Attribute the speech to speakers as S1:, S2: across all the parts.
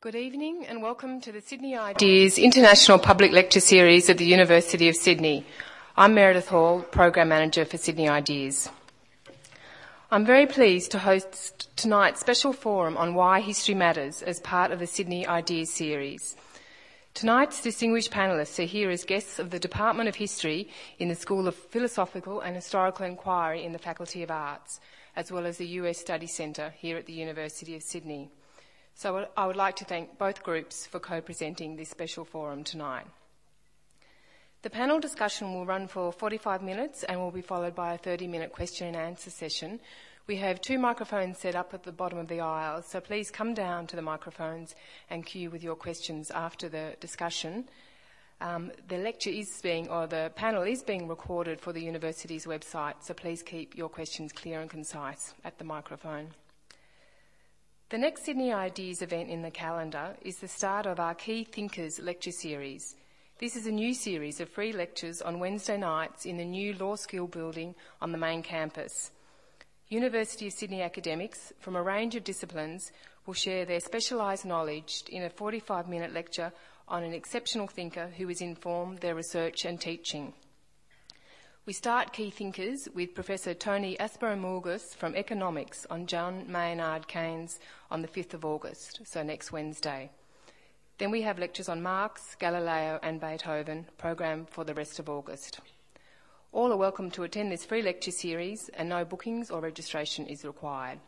S1: Good evening and welcome to the Sydney Ideas International Public Lecture Series at the University of Sydney. I'm Meredith Hall, Program Manager for Sydney Ideas. I'm very pleased to host tonight's special forum on why history matters as part of the Sydney Ideas series. Tonight's distinguished panellists are here as guests of the Department of History in the School of Philosophical and Historical Inquiry in the Faculty of Arts, as well as the US Study Centre here at the University of Sydney. So I would like to thank both groups for co-presenting this special forum tonight. The panel discussion will run for 45 minutes and will be followed by a 30 minute question and answer session we have two microphones set up at the bottom of the aisle, so please come down to the microphones and queue with your questions after the discussion. Um, the lecture is being, or the panel is being recorded for the university's website, so please keep your questions clear and concise at the microphone. The next Sydney Ideas event in the calendar is the start of our Key Thinkers lecture series. This is a new series of free lectures on Wednesday nights in the new Law School building on the main campus. University of Sydney academics from a range of disciplines will share their specialised knowledge in a 45 minute lecture on an exceptional thinker who has informed their research and teaching. We start Key Thinkers with Professor Tony Aspromourgos from Economics on John Maynard Keynes on the 5th of August, so next Wednesday. Then we have lectures on Marx, Galileo, and Beethoven, programmed for the rest of August. All are welcome to attend this free lecture series and no bookings or registration is required.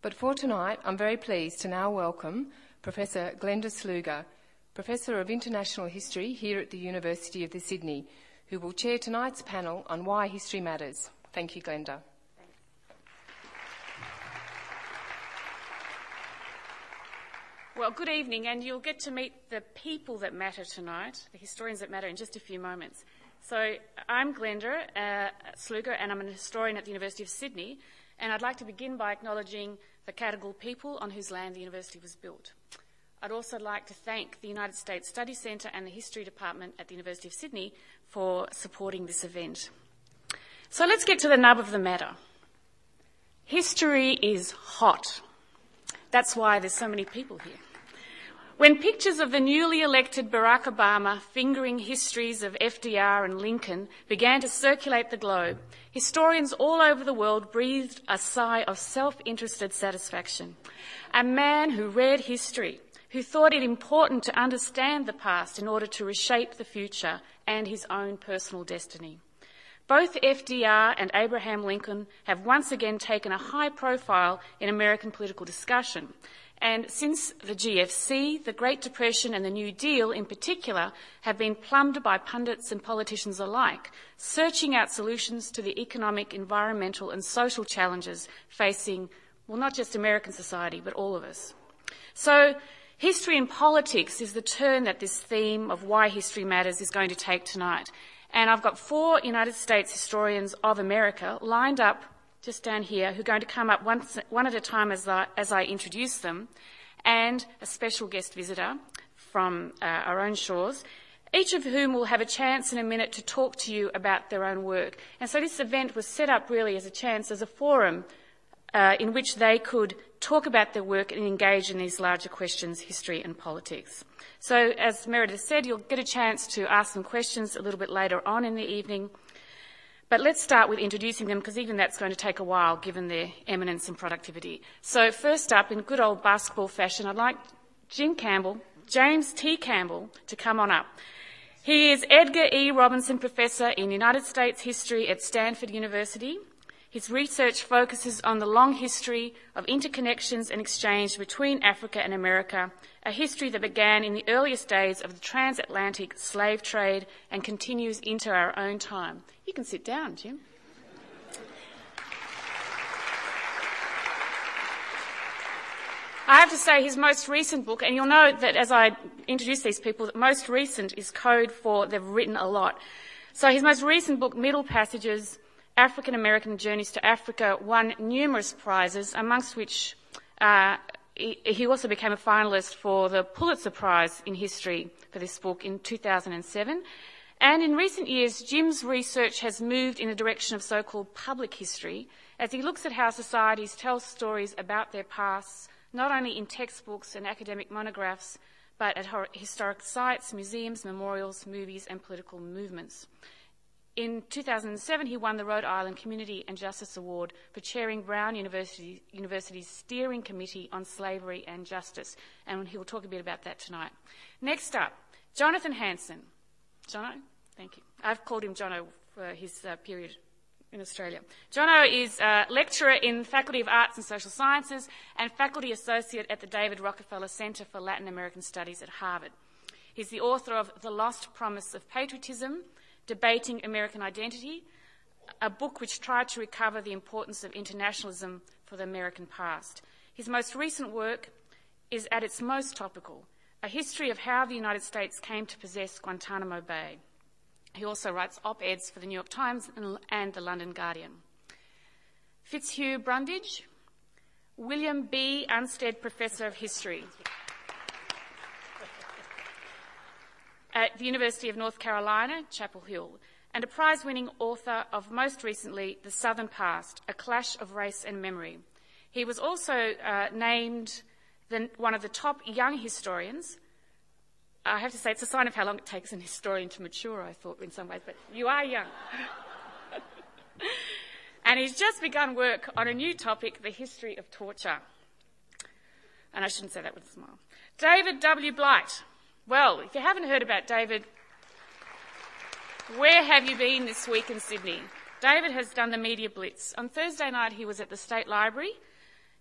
S1: But for tonight, I'm very pleased to now welcome Professor Glenda Sluga, Professor of International History here at the University of the Sydney, who will chair tonight's panel on why history matters. Thank you, Glenda.
S2: Well, good evening, and you'll get to meet the people that matter tonight, the historians that matter, in just a few moments. So I'm Glenda uh, Sluga, and I'm an historian at the University of Sydney. And I'd like to begin by acknowledging the Cadigal people on whose land the university was built. I'd also like to thank the United States Study Centre and the History Department at the University of Sydney for supporting this event. So let's get to the nub of the matter. History is hot. That's why there's so many people here. When pictures of the newly elected Barack Obama fingering histories of FDR and Lincoln began to circulate the globe, historians all over the world breathed a sigh of self-interested satisfaction. A man who read history, who thought it important to understand the past in order to reshape the future and his own personal destiny. Both FDR and Abraham Lincoln have once again taken a high profile in American political discussion, and since the GFC, the Great Depression and the New Deal in particular have been plumbed by pundits and politicians alike, searching out solutions to the economic, environmental and social challenges facing, well, not just American society, but all of us. So, history and politics is the turn that this theme of why history matters is going to take tonight. And I've got four United States historians of America lined up just down here, who are going to come up once, one at a time as I, as I introduce them, and a special guest visitor from uh, our own shores, each of whom will have a chance in a minute to talk to you about their own work. And so this event was set up really as a chance, as a forum uh, in which they could talk about their work and engage in these larger questions, history and politics. So as Meredith said, you'll get a chance to ask them questions a little bit later on in the evening. But let's start with introducing them because even that's going to take a while given their eminence and productivity. So first up, in good old basketball fashion, I'd like Jim Campbell, James T. Campbell, to come on up. He is Edgar E. Robinson Professor in United States History at Stanford University. His research focuses on the long history of interconnections and exchange between Africa and America, a history that began in the earliest days of the transatlantic slave trade and continues into our own time. You can sit down, Jim. I have to say, his most recent book, and you'll know that as I introduce these people, that most recent is code for they've written a lot. So his most recent book, Middle Passages, African American Journeys to Africa won numerous prizes, amongst which uh, he, also became a finalist for the Pulitzer Prize in History for this book in 2007. And in recent years, Jim's research has moved in the direction of so-called public history as he looks at how societies tell stories about their pasts, not only in textbooks and academic monographs, but at historic sites, museums, memorials, movies, and political movements. In 2007, he won the Rhode Island Community and Justice Award for chairing Brown University, University's Steering Committee on Slavery and Justice, and he will talk a bit about that tonight. Next up, Jonathan Hansen. Jono, thank you. I've called him Jono for his uh, period in Australia. Jono is a lecturer in the Faculty of Arts and Social Sciences and faculty associate at the David Rockefeller Center for Latin American Studies at Harvard. He's the author of The Lost Promise of Patriotism, Debating American Identity, a book which tried to recover the importance of internationalism for the American past. His most recent work is at its most topical, a history of how the United States came to possess Guantanamo Bay. He also writes op eds for the New York Times and the London Guardian. Fitzhugh Brundage, William B. Umstead Professor of History at the University of North Carolina, Chapel Hill, and a prize winning author of most recently The Southern Past A Clash of Race and Memory. He was also uh, named the, one of the top young historians I have to say, it's a sign of how long it takes an historian to mature, I thought, in some ways, but you are young. and he's just begun work on a new topic, the history of torture. And I shouldn't say that with a smile. David W. Blight. Well, if you haven't heard about David, where have you been this week in Sydney? David has done the media blitz. On Thursday night, he was at the State Library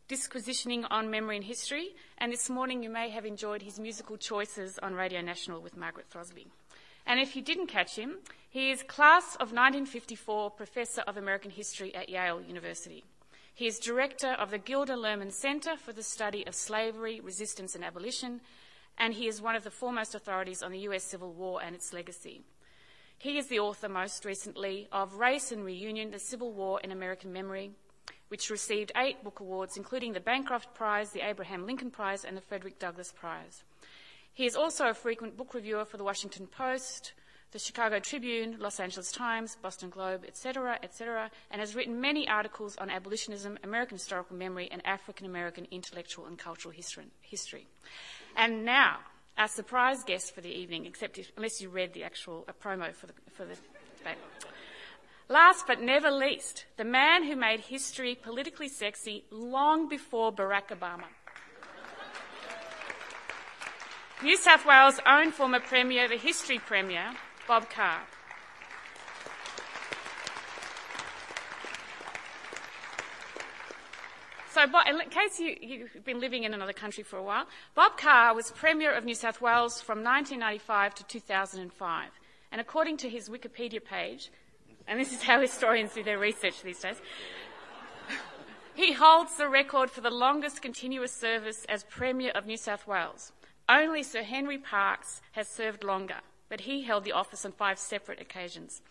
S2: disquisitioning on memory and history, and this morning you may have enjoyed his musical choices on Radio National with Margaret Throsby. And if you didn't catch him, he is class of 1954 Professor of American History at Yale University. He is director of the Gilder Lehrman Center for the Study of Slavery, Resistance and Abolition, and he is one of the foremost authorities on the US Civil War and its legacy. He is the author, most recently, of Race and Reunion, the Civil War in American Memory, which received eight book awards, including the Bancroft Prize, the Abraham Lincoln Prize, and the Frederick Douglass Prize. He is also a frequent book reviewer for the Washington Post, the Chicago Tribune, Los Angeles Times, Boston Globe, etc., etc., and has written many articles on abolitionism, American historical memory, and African American intellectual and cultural history. And now, our surprise guest for the evening, except if, unless you read the actual uh, promo for the, for the debate. Last but never least, the man who made history politically sexy long before Barack Obama. New South Wales' own former Premier, the History Premier, Bob Carr. So, in case you, have been living in another country for a while, Bob Carr was Premier of New South Wales from 1995 to 2005. And according to his Wikipedia page, and this is how historians do their research these days. He holds the record for the longest continuous service as Premier of New South Wales. Only Sir Henry Parkes has served longer, but he held the office on five separate occasions.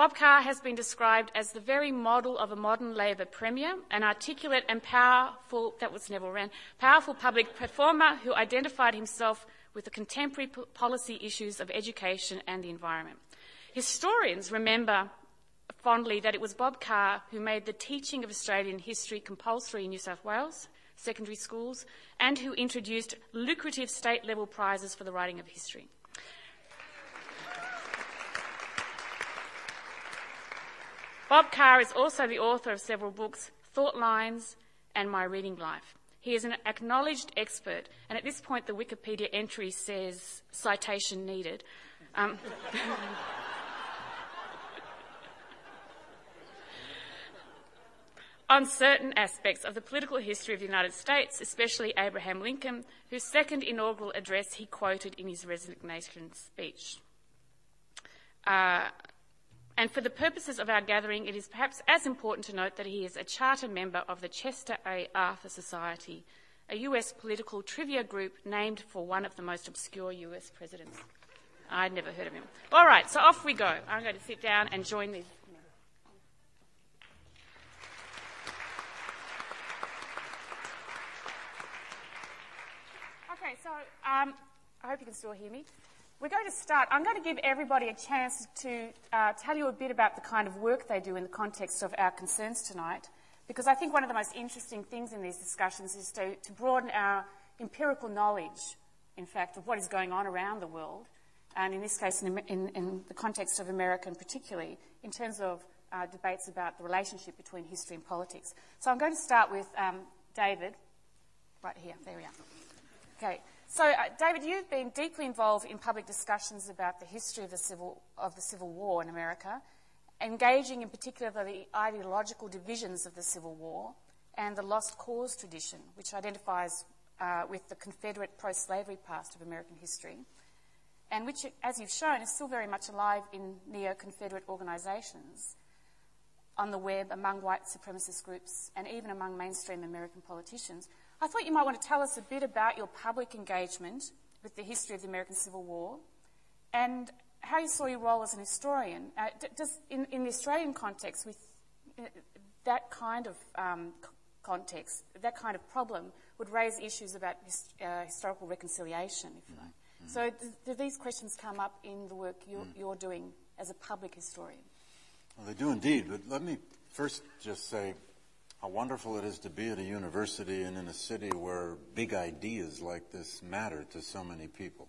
S2: Bob Carr has been described as the very model of a modern Labor Premier, an articulate and powerful, that was Neville Wran, powerful public performer who identified himself with the contemporary policy issues of education and the environment. Historians remember fondly that it was Bob Carr who made the teaching of Australian history compulsory in New South Wales secondary schools and who introduced lucrative state level prizes for the writing of history. Bob Carr is also the author of several books, Thoughtlines and My Reading Life. He is an acknowledged expert, and at this point the Wikipedia entry says citation needed. Um, on certain aspects of the political history of the United States, especially Abraham Lincoln, whose second inaugural address he quoted in his resignation speech. Uh, and for the purposes of our gathering, it is perhaps as important to note that he is a charter member of the Chester A. Arthur Society, a US political trivia group named for one of the most obscure US presidents. I'd never heard of him. All right, so off we go. I'm going to sit down and join these Okay, so um, I hope you can still hear me. We're going to start. I'm going to give everybody a chance to uh, tell you a bit about the kind of work they do in the context of our concerns tonight. because I think one of the most interesting things in these discussions is to, to broaden our empirical knowledge, in fact, of what is going on around the world, and in this case, in, in, in the context of America in particularly, in terms of uh, debates about the relationship between history and politics. So I'm going to start with um, David, right here. There we are. Okay. So, uh, David, you've been deeply involved in public discussions about the history of the Civil, of the Civil War in America, engaging in particular the ideological divisions of the Civil War and the lost cause tradition, which identifies uh, with the Confederate pro slavery past of American history, and which, as you've shown, is still very much alive in neo Confederate organisations on the web, among white supremacist groups, and even among mainstream American politicians. I thought you might want to tell us a bit about your public engagement with the history of the American Civil War and how you saw your role as an historian. Uh, does, in, in, the Australian context, with uh, that kind of um, context, that kind of problem would raise issues about his, uh, historical reconciliation, if you like. Mm-hmm. So, do, do, these questions come up in the work you're, mm. you're doing as a public historian?
S3: Well, they do indeed, but let me first just say how wonderful it is to be at a university and in a city where big ideas like this matter to so many people.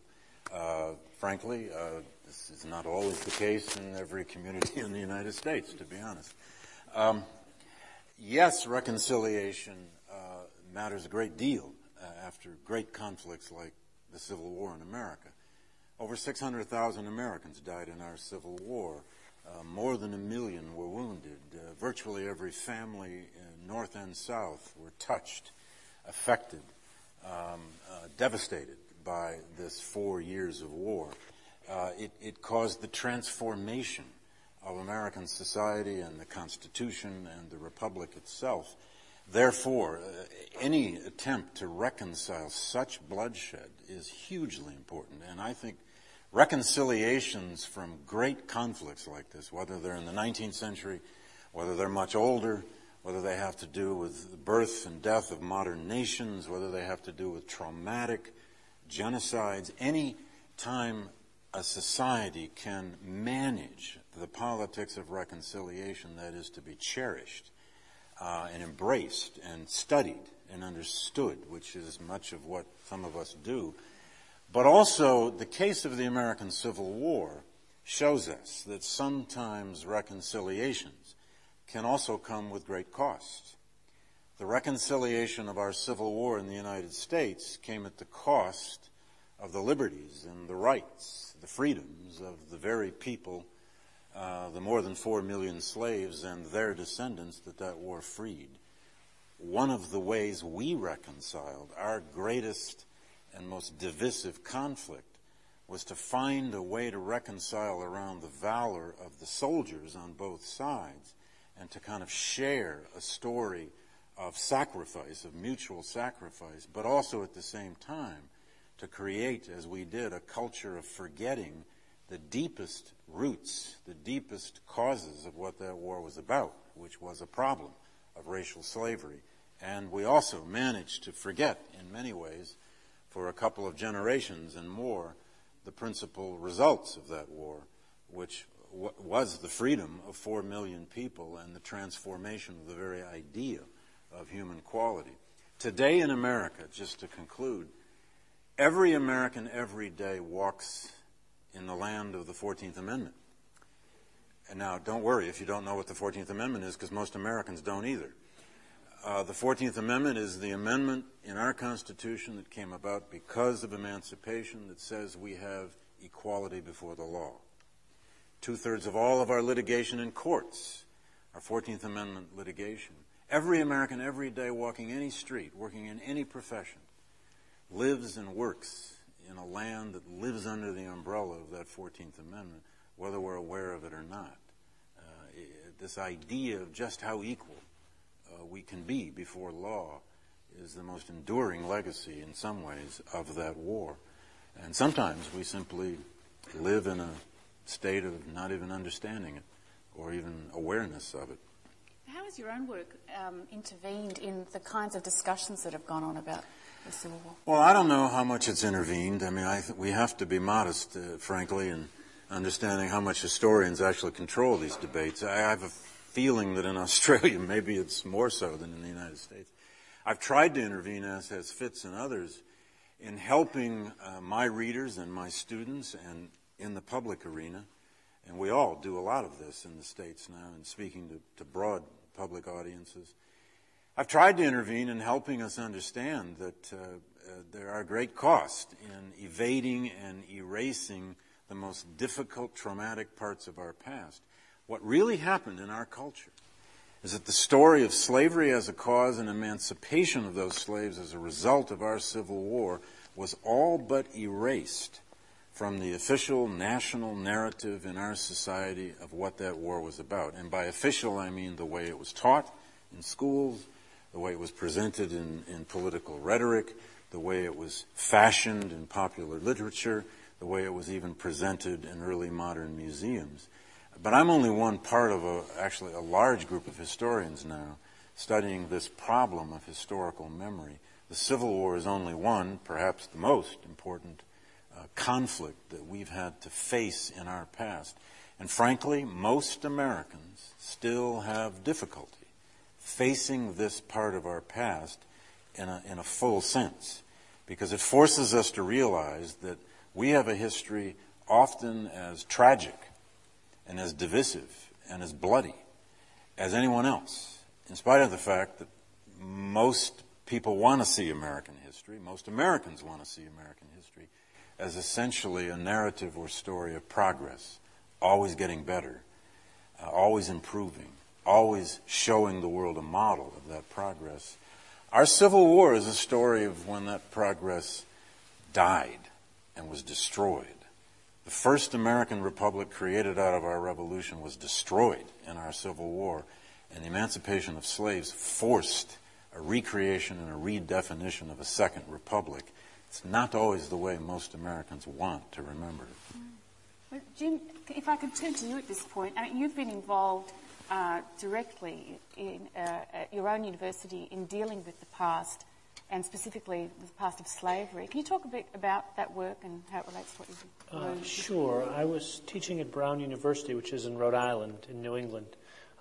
S3: Uh, frankly, uh, this is not always the case in every community in the United States, to be honest. Um, yes, reconciliation uh, matters a great deal uh, after great conflicts like the Civil War in America. Over 600,000 Americans died in our Civil War. Uh, more than a million were wounded. Uh, virtually every family North and South were touched, affected, um, uh, devastated by this four years of war. Uh, it, it, caused the transformation of American society and the Constitution and the Republic itself. Therefore, uh, any attempt to reconcile such bloodshed is hugely important. And I think reconciliations from great conflicts like this, whether they're in the 19th century, whether they're much older, whether they have to do with the birth and death of modern nations, whether they have to do with traumatic genocides, any time a society can manage the politics of reconciliation that is to be cherished uh, and embraced and studied and understood, which is much of what some of us do. But also, the case of the American Civil War shows us that sometimes reconciliations can also come with great cost. The reconciliation of our Civil War in the United States came at the cost of the liberties and the rights, the freedoms of the very people, uh, the more than four million slaves and their descendants that that war freed. One of the ways we reconciled our greatest and most divisive conflict was to find a way to reconcile around the valor of the soldiers on both sides and to kind of share a story of sacrifice, of mutual sacrifice, but also at the same time to create, as we did, a culture of forgetting the deepest roots, the deepest causes of what that war was about, which was a problem of racial slavery. And we also managed to forget, in many ways, for a couple of generations and more, the principal results of that war, which was the freedom of four million people and the transformation of the very idea of human quality. Today in America, just to conclude, every American every day walks in the land of the 14th Amendment. And now, don't worry if you don't know what the 14th Amendment is, because most Americans don't either. Uh, the 14th Amendment is the amendment in our Constitution that came about because of emancipation that says we have equality before the law. Two thirds of all of our litigation in courts are 14th Amendment litigation. Every American, every day, walking any street, working in any profession, lives and works in a land that lives under the umbrella of that 14th Amendment, whether we're aware of it or not. Uh, this idea of just how equal we can be before law is the most enduring legacy in some ways of that war. And sometimes we simply live in a state of not even understanding it or even awareness of it.
S2: How has your own work um, intervened in the kinds of discussions that have gone on about the Civil War?
S3: Well, I don't know how much it's intervened. I mean, I th- we have to be modest, uh, frankly, in understanding how much historians actually control these debates. I have a feeling that in Australia maybe it's more so than in the United States. I've tried to intervene, as has Fitz and others, in helping uh, my readers and my students and in the public arena. And we all do a lot of this in the States now in speaking to, to broad public audiences. I've tried to intervene in helping us understand that uh, uh, there are great costs in evading and erasing the most difficult, traumatic parts of our past. What really happened in our culture is that the story of slavery as a cause and emancipation of those slaves as a result of our Civil War was all but erased from the official national narrative in our society of what that war was about. And by official, I mean the way it was taught in schools, the way it was presented in, in political rhetoric, the way it was fashioned in popular literature, the way it was even presented in early modern museums. But I'm only one part of a, actually a large group of historians now studying this problem of historical memory. The Civil War is only one, perhaps the most important uh, conflict that we've had to face in our past. And frankly, most Americans still have difficulty facing this part of our past in a, in a full sense because it forces us to realize that we have a history often as tragic and as divisive and as bloody as anyone else, in spite of the fact that most people want to see American history, most Americans want to see American history as essentially a narrative or story of progress, always getting better, uh, always improving, always showing the world a model of that progress. Our Civil War is a story of when that progress died and was destroyed. The first American republic created out of our revolution was destroyed in our Civil War, and the emancipation of slaves forced a recreation and a redefinition of a second republic. It's not always the way most Americans want to remember it.
S2: Well, Jim, if I could turn to you at this point, I mean, you've been involved uh, directly in, uh, at your own university in dealing with the past and specifically the past of slavery. Can you talk a bit about that work and how it relates to what you do?
S4: uh, Sure. I was teaching at Brown University, which is in Rhode Island, in New England.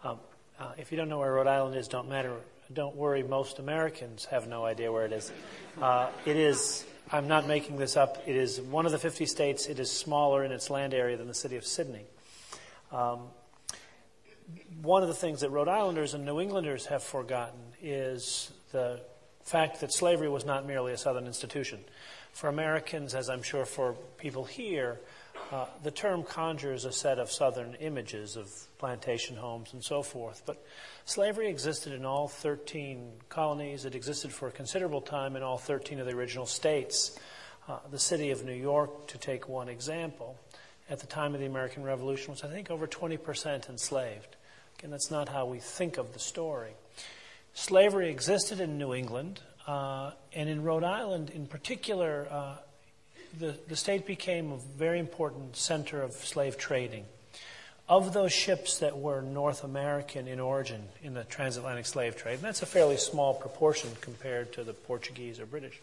S4: Um, uh, if you don't know where Rhode Island is, don't matter. Don't worry. Most Americans have no idea where it is. Uh, it is. I'm not making this up. It is one of the 50 states. It is smaller in its land area than the city of Sydney. Um, one of the things that Rhode Islanders and New Englanders have forgotten is the fact that slavery was not merely a Southern institution. For Americans, as I'm sure for people here, uh, the term conjures a set of Southern images of plantation homes and so forth. But slavery existed in all 13 colonies. It existed for a considerable time in all 13 of the original states. Uh, the city of New York, to take one example, at the time of the American Revolution was, I think, over 20% enslaved. Again, that's not how we think of the story. Slavery existed in New England, uh, and in Rhode Island in particular, uh, the, the state became a very important center of slave trading. Of those ships that were North American in origin in the transatlantic slave trade, and that's a fairly small proportion compared to the Portuguese or British,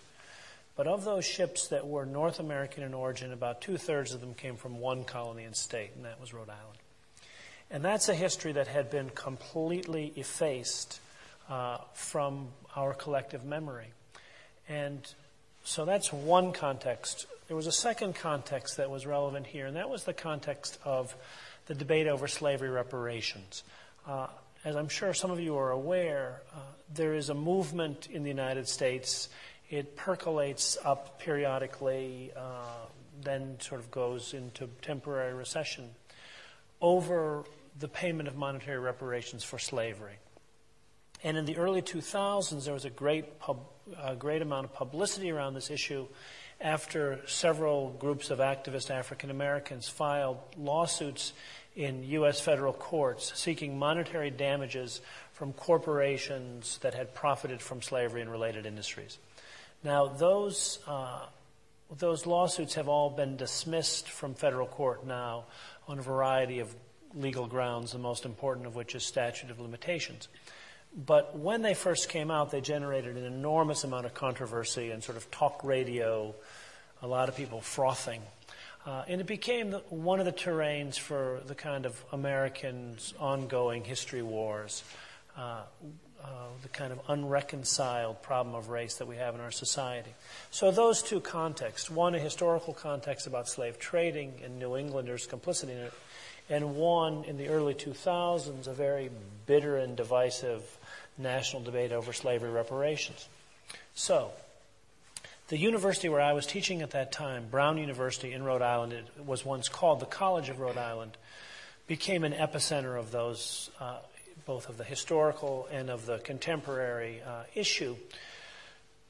S4: but of those ships that were North American in origin, about two thirds of them came from one colony and state, and that was Rhode Island. And that's a history that had been completely effaced uh, from our collective memory. And so that's one context. There was a second context that was relevant here, and that was the context of the debate over slavery reparations. Uh, as I'm sure some of you are aware, uh, there is a movement in the United States. It percolates up periodically, uh, then sort of goes into temporary recession over the payment of monetary reparations for slavery. And in the early 2000s, there was a great, pub, a great amount of publicity around this issue after several groups of activist African Americans filed lawsuits in U.S. federal courts seeking monetary damages from corporations that had profited from slavery and related industries. Now, those, uh, those lawsuits have all been dismissed from federal court now on a variety of legal grounds, the most important of which is statute of limitations. But when they first came out, they generated an enormous amount of controversy and sort of talk radio, a lot of people frothing. Uh, and it became the, one of the terrains for the kind of Americans' ongoing history wars, uh, uh, the kind of unreconciled problem of race that we have in our society. So, those two contexts one, a historical context about slave trading and New Englanders' complicity in it, and one in the early 2000s, a very bitter and divisive national debate over slavery reparations. So, the university where I was teaching at that time, Brown University in Rhode Island, it was once called the College of Rhode Island, became an epicenter of those, uh, both of the historical and of the contemporary uh, issue.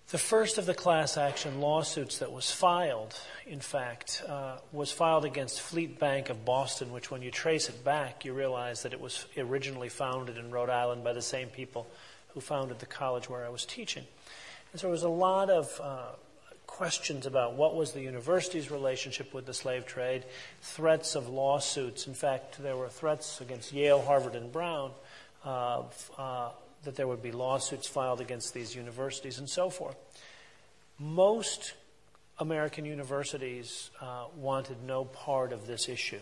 S4: The first of the class action lawsuits that was filed, in fact, uh, was filed against Fleet Bank of Boston, which, when you trace it back, you realize that it was originally founded in Rhode Island by the same people who founded the college where I was teaching. And so there was a lot of uh, questions about what was the university's relationship with the slave trade, threats of lawsuits. In fact, there were threats against Yale, Harvard, and Brown. Uh, that there would be lawsuits filed against these universities and so forth. Most American universities uh, wanted no part of this issue.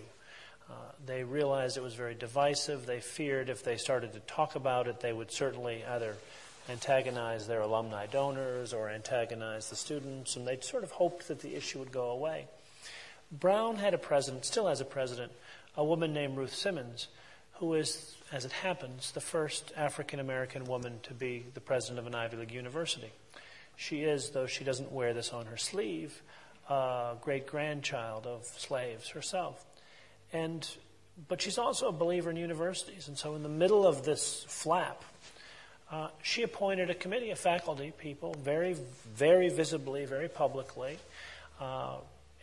S4: Uh, they realized it was very divisive. They feared if they started to talk about it, they would certainly either antagonize their alumni donors or antagonize the students, and they sort of hoped that the issue would go away. Brown had a president, still has a president, a woman named Ruth Simmons, who is, as it happens, the first African American woman to be the president of an Ivy League university. She is, though she doesn't wear this on her sleeve, a great grandchild of slaves herself. And, but she's also a believer in universities. And so, in the middle of this flap, uh, she appointed a committee of faculty people, very, very visibly, very publicly, uh,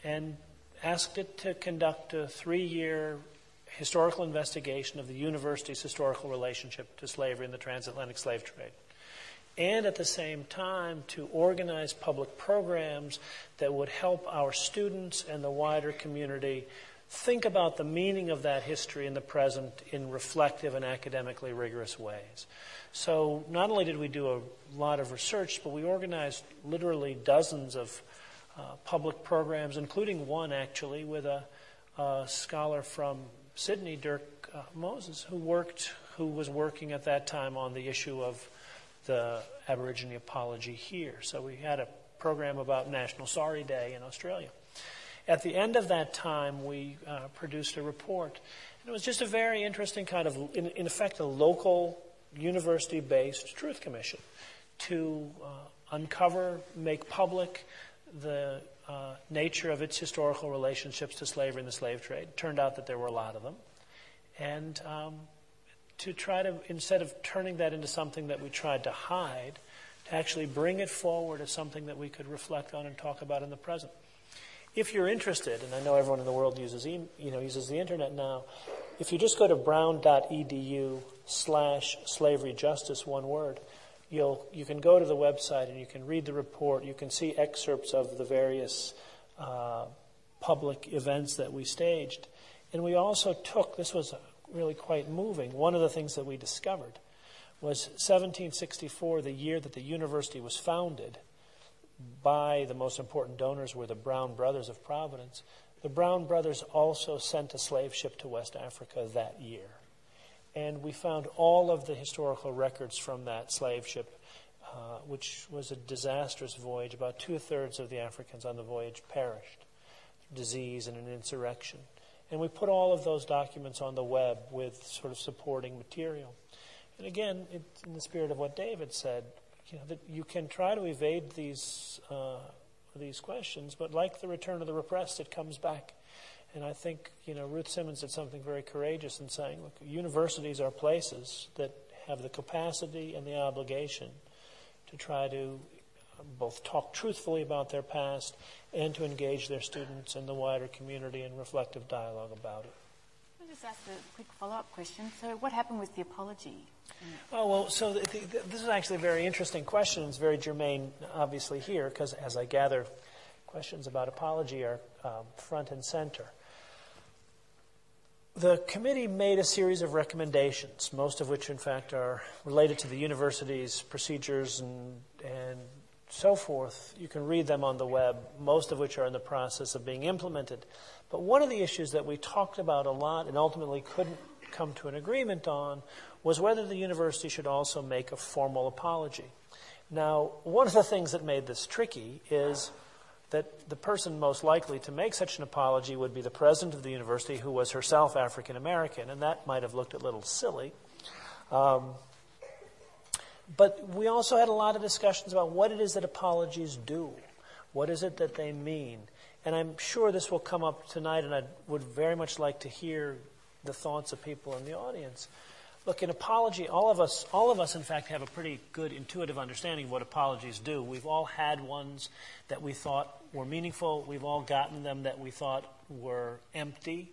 S4: and asked it to conduct a three year historical investigation of the university's historical relationship to slavery and the transatlantic slave trade. And at the same time, to organize public programs that would help our students and the wider community think about the meaning of that history in the present in reflective and academically rigorous ways. So, not only did we do a lot of research, but we organized literally dozens of uh, public programs, including one actually with a, a scholar from Sydney, Dirk uh, Moses, who worked, who was working at that time on the issue of the Aborigine apology here. So we had a program about National Sorry Day in Australia. At the end of that time, we uh, produced a report. And it was just a very interesting kind of, in, in effect, a local university based truth commission to uh, uncover, make public the uh, nature of its historical relationships to slavery and the slave trade. It turned out that there were a lot of them. And um, to try to, instead of turning that into something that we tried to hide, to actually bring it forward as something that we could reflect on and talk about in the present. If you're interested, and I know everyone in the world uses, e- you know, uses the internet now, if you just go to brown.edu slash slavery justice, one word, you'll, you can go to the website and you can read the report. You can see excerpts of the various uh, public events that we staged. And we also took, this was really quite moving, one of the things that we discovered was 1764, the year that the university was founded by the most important donors were the Brown Brothers of Providence. The Brown Brothers also sent a slave ship to West Africa that year. And we found all of the historical records from that slave ship, uh, which was a disastrous voyage. About two thirds of the Africans on the voyage perished disease and an insurrection. And we put all of those documents on the web with sort of supporting material. And again, in the spirit of what David said, you know, that you can try to evade these, uh, these questions, but like the return of the repressed, it comes back and I think, you know, Ruth Simmons did something very courageous in saying, look, universities are places that have the capacity and the obligation to try to both talk truthfully about their past and to engage their students and the wider community in reflective dialogue about it.
S5: I'll just ask a quick follow-up question. So, what happened with the apology?
S4: Oh well, so the, the, this is actually a very interesting question. It's very germane, obviously, here because, as I gather, questions about apology are um, front and center. The committee made a series of recommendations, most of which, in fact, are related to the university's procedures and, and so forth. You can read them on the web, most of which are in the process of being implemented. But one of the issues that we talked about a lot and ultimately couldn't come to an agreement on was whether the university should also make a formal apology. Now, one of the things that made this tricky is that the person most likely to make such an apology would be the president of the university, who was herself African American, and that might have looked a little silly. Um, but we also had a lot of discussions about what it is that apologies do. What is it that they mean? And I'm sure this will come up tonight, and I would very much like to hear the thoughts of people in the audience. Look, in apology, all of us, all of us, in fact, have a pretty good intuitive understanding of what apologies do. We've all had ones that we thought were meaningful. We've all gotten them that we thought were empty.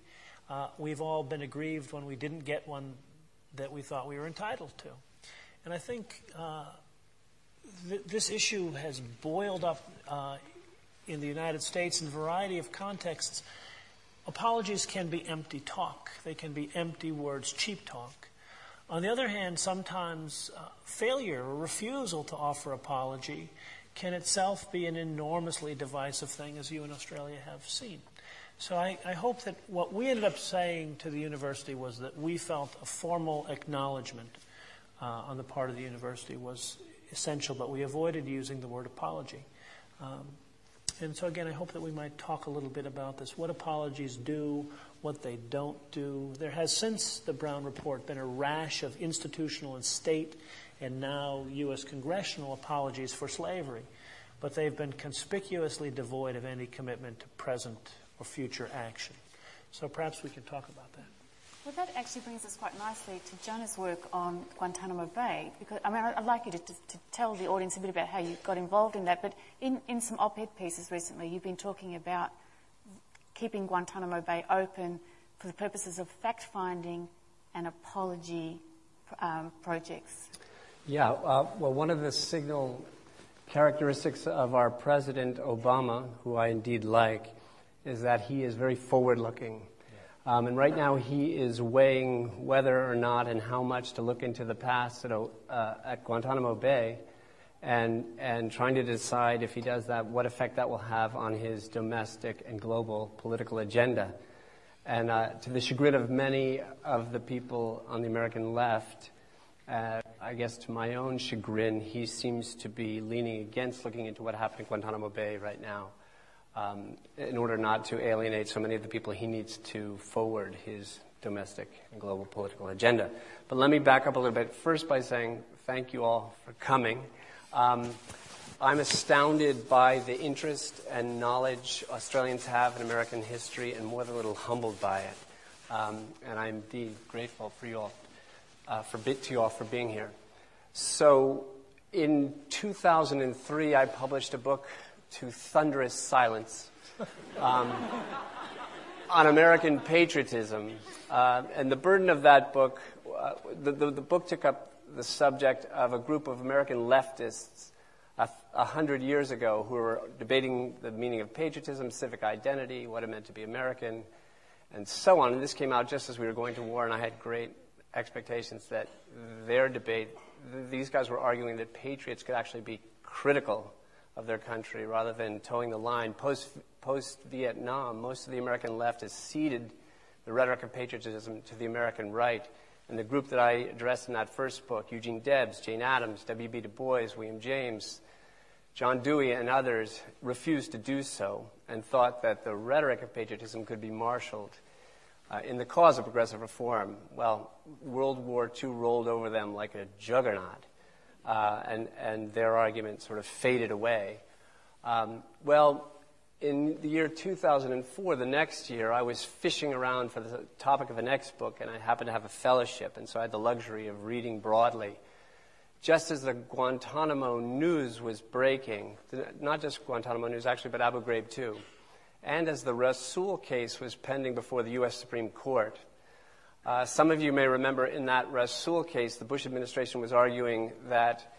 S4: Uh, we've all been aggrieved when we didn't get one that we thought we were entitled to. And I think uh, th- this issue has boiled up uh, in the United States in a variety of contexts. Apologies can be empty talk, they can be empty words, cheap talk. On the other hand, sometimes uh, failure or refusal to offer apology can itself be an enormously divisive thing, as you in Australia have seen. So I, I, hope that what we ended up saying to the university was that we felt a formal acknowledgement uh, on the part of the university was essential, but we avoided using the word apology. Um, and so, again, I hope that we might talk a little bit about this what apologies do, what they don't do. There has, since the Brown Report, been a rash of institutional and state and now U.S. congressional apologies for slavery, but they've been conspicuously devoid of any commitment to present or future action. So perhaps we can talk about.
S5: Well, that actually brings us quite nicely to Jono's work on Guantanamo Bay. Because I mean, I'd like you to, to, to, tell the audience a bit about how you got involved in that. But in, in some op-ed pieces recently, you've been talking about keeping Guantanamo Bay open for the purposes of fact-finding and apology um, projects.
S6: Yeah. Uh, well, one of the signal characteristics of our President Obama, who I indeed like, is that he is very forward-looking um, and right now, he is weighing whether or not and how much to look into the past at, uh, at Guantanamo Bay and, and trying to decide if he does that, what effect that will have on his domestic and global political agenda. And uh, to the chagrin of many of the people on the American left, uh, I guess to my own chagrin, he seems to be leaning against looking into what happened at Guantanamo Bay right now um, in order not to alienate so many of the people he needs to forward his domestic and global political agenda. But let me back up a little bit first by saying thank you all for coming. Um, I'm astounded by the interest and knowledge Australians have in American history and more than a little humbled by it. Um, and I'm indeed grateful for you all, uh, for, to you all for being here. So in 2003, I published a book to thunderous silence um, on American patriotism. Uh, and the burden of that book, uh, the, the, the, book took up the subject of a group of American leftists a, a hundred years ago who were debating the meaning of patriotism, civic identity, what it meant to be American, and so on. And this came out just as we were going to war, and I had great expectations that their debate, th- these guys were arguing that patriots could actually be critical of their country rather than toeing the line. Post, post Vietnam, most of the American left has ceded the rhetoric of patriotism to the American right. And the group that I addressed in that first book, Eugene Debs, Jane Addams, W.B. Du Bois, William James, John Dewey, and others, refused to do so and thought that the rhetoric of patriotism could be marshaled uh, in the cause of progressive reform. Well, World War II rolled over them like a juggernaut uh, and, and their argument sort of faded away. Um, well, in the year 2004, the next year, I was fishing around for the topic of the next book, and I happened to have a fellowship, and so I had the luxury of reading broadly. Just as the Guantanamo news was breaking, not just Guantanamo news, actually, but Abu Ghraib too, and as the Rasul case was pending before the U.S. Supreme Court, uh, some of you may remember in that Rasul case, the Bush administration was arguing that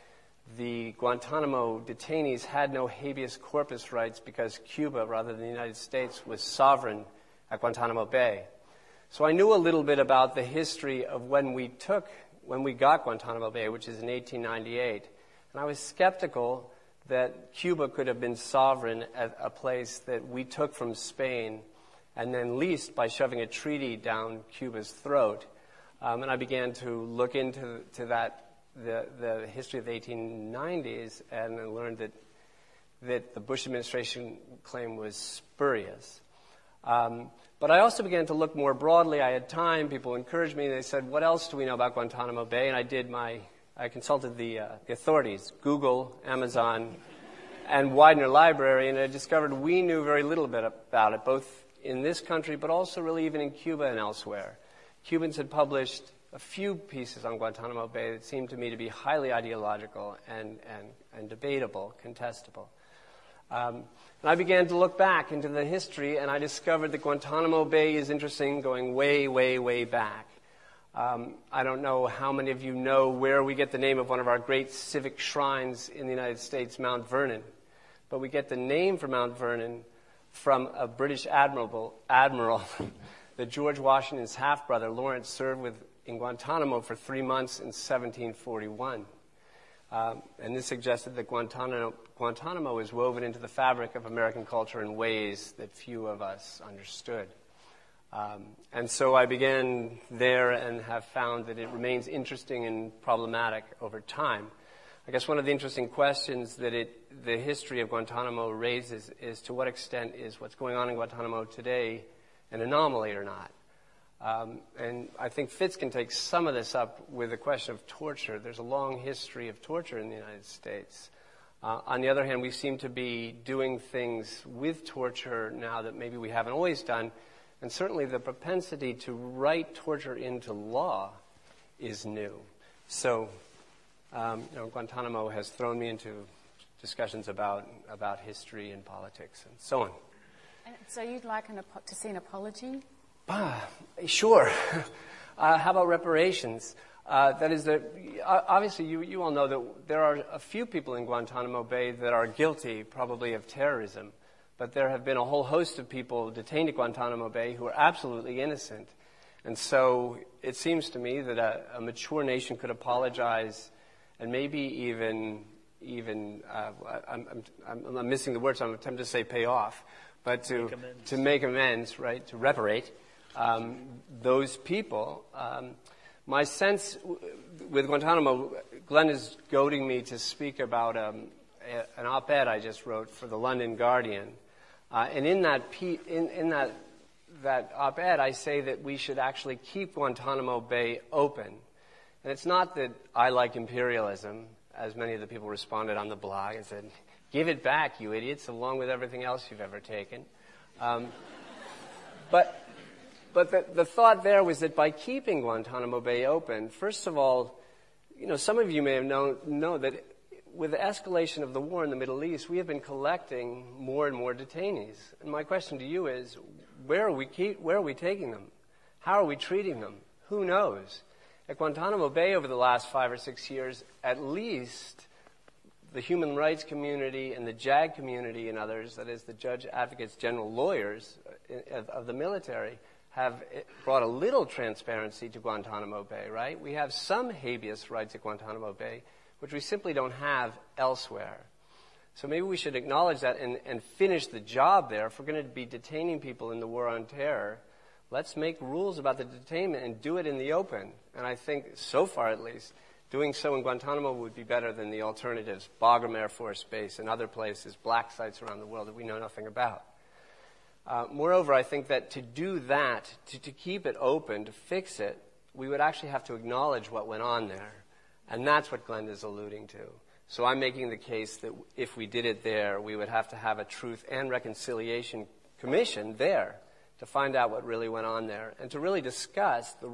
S6: the Guantanamo detainees had no habeas corpus rights because Cuba, rather than the United States, was sovereign at Guantanamo Bay. So I knew a little bit about the history of when we took, when we got Guantanamo Bay, which is in 1898. And I was skeptical that Cuba could have been sovereign at a place that we took from Spain and then leased by shoving a treaty down Cuba's throat. Um, and I began to look into to that the, the history of the 1890s and I learned that that the Bush administration claim was spurious. Um, but I also began to look more broadly. I had time. People encouraged me. They said, "What else do we know about Guantanamo Bay?" And I did my. I consulted the, uh, the authorities, Google, Amazon, and Widener Library, and I discovered we knew very little bit about it, both in this country, but also really even in Cuba and elsewhere. Cubans had published a few pieces on Guantanamo Bay that seemed to me to be highly ideological and, and, and debatable, contestable. Um, and I began to look back into the history, and I discovered that Guantanamo Bay is interesting going way, way, way back. Um, I don't know how many of you know where we get the name of one of our great civic shrines in the United States, Mount Vernon. But we get the name for Mount Vernon from a British admiral, admiral that George Washington's half brother, Lawrence, served with in Guantanamo for three months in 1741. Um, and this suggested that Guantanamo, Guantanamo is woven into the fabric of American culture in ways that few of us understood. Um, and so I began there and have found that it remains interesting and problematic over time. I guess one of the interesting questions that it, the history of Guantanamo raises is to what extent is what's going on in Guantanamo today an anomaly or not? Um, and I think Fitz can take some of this up with the question of torture. There's a long history of torture in the United States. Uh, on the other hand, we seem to be doing things with torture now that maybe we haven't always done. And certainly the propensity to write torture into law is new. So, um, you know, Guantanamo has thrown me into discussions about, about history and politics and so on.
S5: And so you'd like an, to see an apology
S6: Ah, sure. Uh, how about reparations? Uh, that is, that obviously you, you all know that there are a few people in Guantanamo Bay that are guilty, probably of terrorism, but there have been a whole host of people detained at Guantanamo Bay who are absolutely innocent. And so it seems to me that a, a mature nation could apologize and maybe even, even uh, I'm, I'm, I'm, missing the words, I'm attempting to say pay off, but to, make to make amends, right, to reparate um, those people. Um, my sense with Guantanamo, Glenn is goading me to speak about um, a, an op-ed I just wrote for the London Guardian, uh, and in that in, in that that op-ed, I say that we should actually keep Guantanamo Bay open. And it's not that I like imperialism, as many of the people responded on the blog and said, "Give it back, you idiots, along with everything else you've ever taken." Um, but but the, the thought there was that by keeping Guantanamo Bay open, first of all, you know, some of you may have known know that with the escalation of the war in the Middle East, we have been collecting more and more detainees. And my question to you is, where are we, keep, where are we taking them? How are we treating them? Who knows? At Guantanamo Bay over the last five or six years, at least the human rights community and the JAG community and others, that is the judge advocates general lawyers uh, of, the military, have brought a little transparency to Guantanamo Bay, right? We have some habeas rights at Guantanamo Bay, which we simply don't have elsewhere. So maybe we should acknowledge that and, and finish the job there. If we're going to be detaining people in the war on terror, let's make rules about the detainment and do it in the open. And I think, so far at least, doing so in Guantanamo would be better than the alternatives, Bagram Air Force Base and other places, black sites around the world that we know nothing about. Uh, moreover, I think that to do that, to, to keep it open, to fix it, we would actually have to acknowledge what went on there. And that's what Glenn is alluding to. So I'm making the case that if we did it there, we would have to have a truth and reconciliation commission there to find out what really went on there and to really discuss the,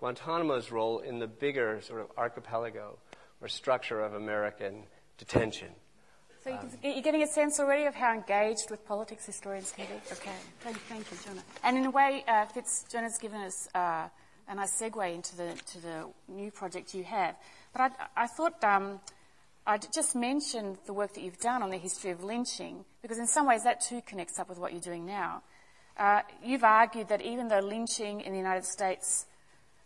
S6: Guantanamo's role in the bigger sort of archipelago or structure of American detention.
S5: So you are getting a sense already of how engaged with politics historians can be? Okay. Thank, thank you, Jono. And in a way, uh, Fitz, Jono's given us uh, a nice segue into the, to the new project you have. But I, I thought um, I'd just mention the work that you've done on the history of lynching, because in some ways that too connects up with what you're doing now. Uh, you've argued that even though lynching in the United States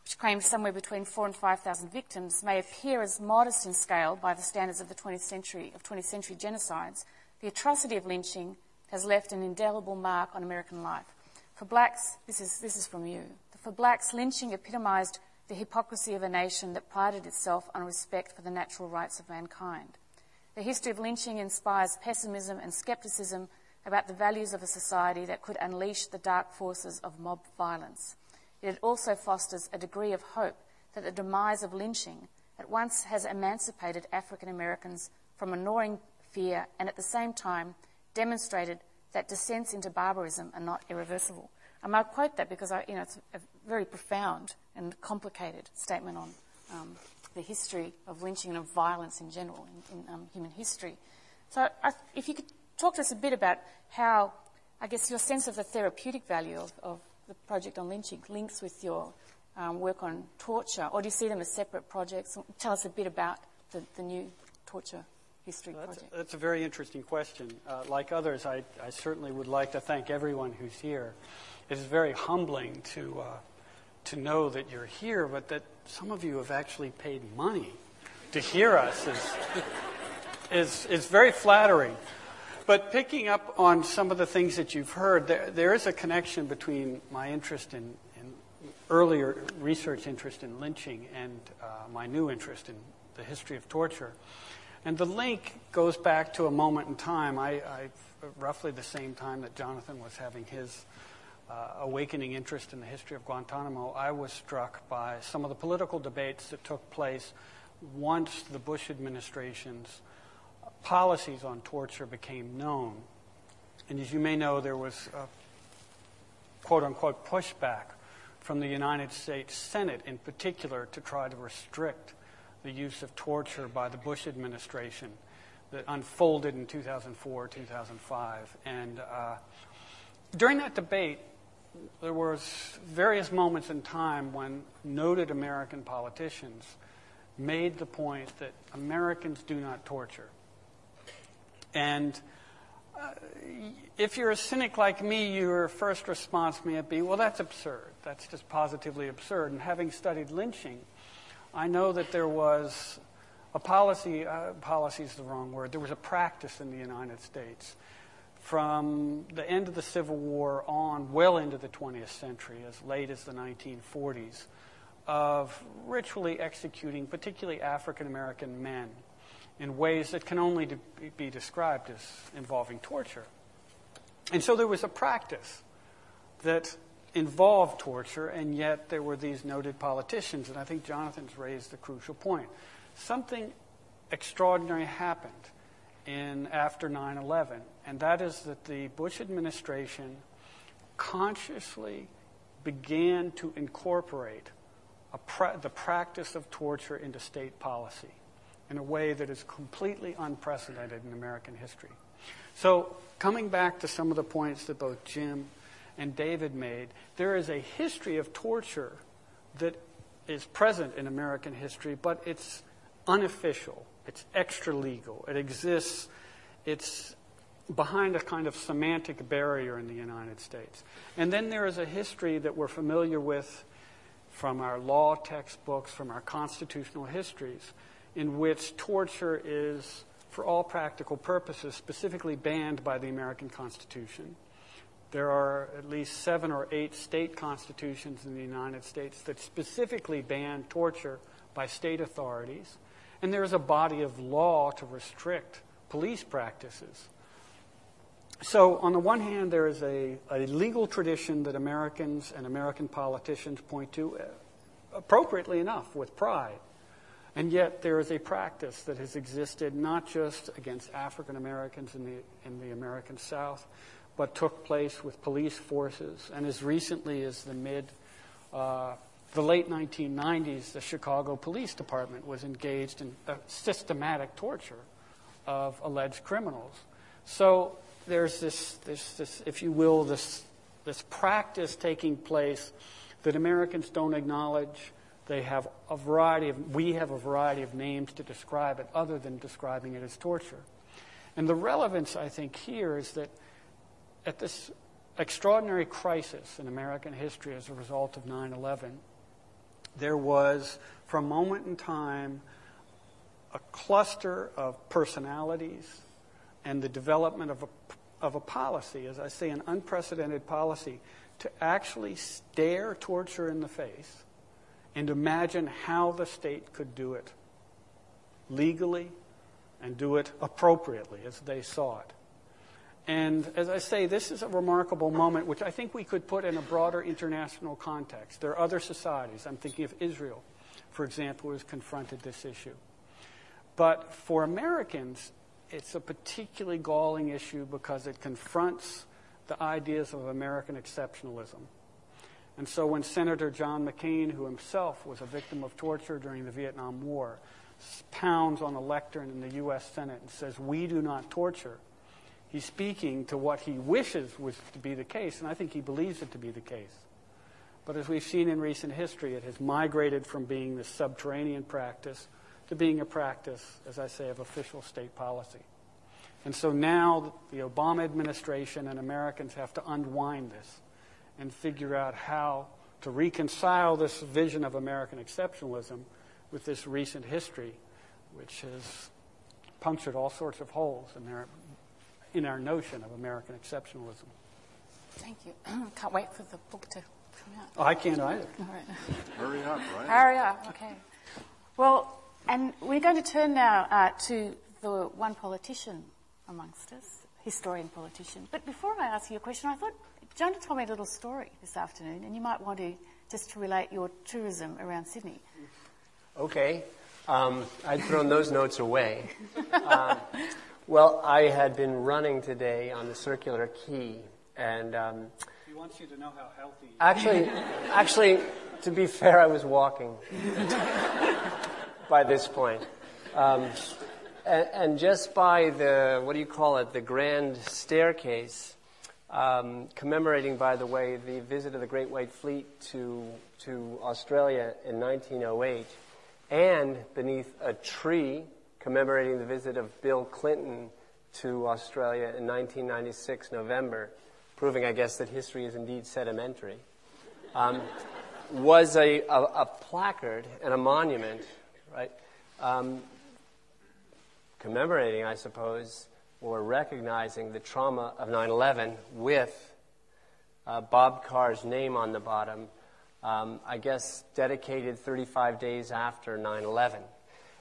S2: which claims somewhere between 4 and 5,000 victims, may appear as modest in scale by the standards of the 20th century, of 20th century genocides, the atrocity of lynching has left an indelible mark on American life. For blacks, this is, this is from you. For blacks, lynching epitomised the hypocrisy of a nation that prided itself on respect for the natural rights of mankind. The history of lynching inspires pessimism and scepticism about the values of a society that could unleash the dark forces of mob violence. It also fosters a degree of hope that the demise of lynching at once has emancipated African Americans from a gnawing fear and at the same time demonstrated that descents into barbarism are not irreversible. I might quote that because I, you know, it's a very profound and complicated statement on um, the history of lynching and of violence in general in, in um, human history. So, I, if you could talk to us a bit about how, I guess, your sense of the therapeutic value of, of the project on lynching links with your um, work on torture, or do you see them as separate projects? Tell us a bit about the, the new torture history
S7: that's
S2: project.
S7: A, that's a very interesting question. Uh, like others, I, I, certainly would like to thank everyone who's here. It is very humbling to, uh, to know that you're here, but that some of you have actually paid money to hear us is, is, is very flattering. But picking up on some of the things that you've heard, there, there is a connection between my interest in, in earlier research interest in lynching and uh, my new interest in the history of torture. And the link goes back to a moment in time, I, I roughly the same time that Jonathan was having his uh, awakening interest in the history of Guantanamo, I was struck by some of the political debates that took place once the Bush administration's policies on torture became known. And as you may know, there was a quote unquote pushback from the United States Senate in particular to try to restrict the use of torture by the Bush administration that unfolded in 2004, 2005. And uh, during that debate, there was various moments in time when noted American politicians made the point that Americans do not torture. And uh, if you're a cynic like me, your first response may be, well, that's absurd. That's just positively absurd. And having studied lynching, I know that there was a policy, uh, policy is the wrong word, there was a practice in the United States from the end of the Civil War on, well into the 20th century, as late as the 1940s, of ritually executing particularly African American men in ways that can only be described as involving torture. And so there was a practice that involved torture, and yet there were these noted politicians, and I think Jonathan's raised a crucial point. Something extraordinary happened in after 9/11, and that is that the Bush administration consciously began to incorporate pra- the practice of torture into state policy in a way that is completely unprecedented in American history. So, coming back to some of the points that both Jim and David made, there is a history of torture that is present in American history, but it's unofficial, it's extra legal, it exists, it's behind a kind of semantic barrier in the United States. And then there is a history that we're familiar with from our law textbooks, from our constitutional histories, in which torture is, for all practical purposes, specifically banned by the American Constitution. There are at least seven or eight state constitutions in the United States that specifically ban torture by state authorities. And there is a body of law to restrict police practices. So, on the one hand, there is a, a legal tradition that Americans and American politicians point to, uh, appropriately enough, with pride. And yet, there is a practice that has existed not just against African Americans in the, in the American South, but took place with police forces. And as recently as the mid, uh, the late 1990s, the Chicago Police Department was engaged in systematic torture of alleged criminals. So there's this, this, this if you will, this, this practice taking place that Americans don't acknowledge. They have a variety of, we have a variety of names to describe it other than describing it as torture. And the relevance, I think, here is that at this extraordinary crisis in American history as a result of 9 11, there was, for a moment in time, a cluster of personalities and the development of a, of a policy, as I say, an unprecedented policy, to actually stare torture in the face and imagine how the state could do it legally and do it appropriately as they saw it. And as I say, this is a remarkable moment which I think we could put in a broader international context. There are other societies. I'm thinking of Israel, for example, who has confronted this issue. But for Americans, it's a particularly galling issue because it confronts the ideas of American exceptionalism. And so when Senator John McCain, who himself was a victim of torture during the Vietnam War, pounds on a lectern in the U.S. Senate and says, We do not torture, he's speaking to what he wishes was to be the case, and I think he believes it to be the case. But as we've seen in recent history, it has migrated from being this subterranean practice to being a practice, as I say, of official state policy. And so now the Obama administration and Americans have to unwind this and figure out how to reconcile this vision of American exceptionalism with this recent history, which has punctured all sorts of holes in, their, in our notion of American exceptionalism.
S5: Thank you. Can't wait for the book to come out.
S7: Oh, I can't either.
S5: All right.
S3: Hurry up, right?
S5: Hurry up. Okay. Well, and we're going to turn now uh, to the one politician amongst us, historian politician. But before I ask you a question, I thought Jono told me a little story this afternoon, and you might want to just to relate your tourism around Sydney.
S6: Okay. Um, I'd thrown those notes away. Um, well, I had been running today on the circular quay, and um,
S7: He wants you to know how healthy you
S6: actually, actually, to be fair, I was walking by this point. Um, and, and just by the, what do you call it, the grand staircase, um, commemorating, by the way, the visit of the Great White Fleet to, to Australia in 1908, and beneath a tree commemorating the visit of Bill Clinton to Australia in 1996 November, proving, I guess, that history is indeed sedimentary, um, was a, a, a placard and a monument, right? Um, commemorating, I suppose, or recognizing the trauma of 9 11 with uh, Bob Carr's name on the bottom, um, I guess dedicated 35 days after 9 11.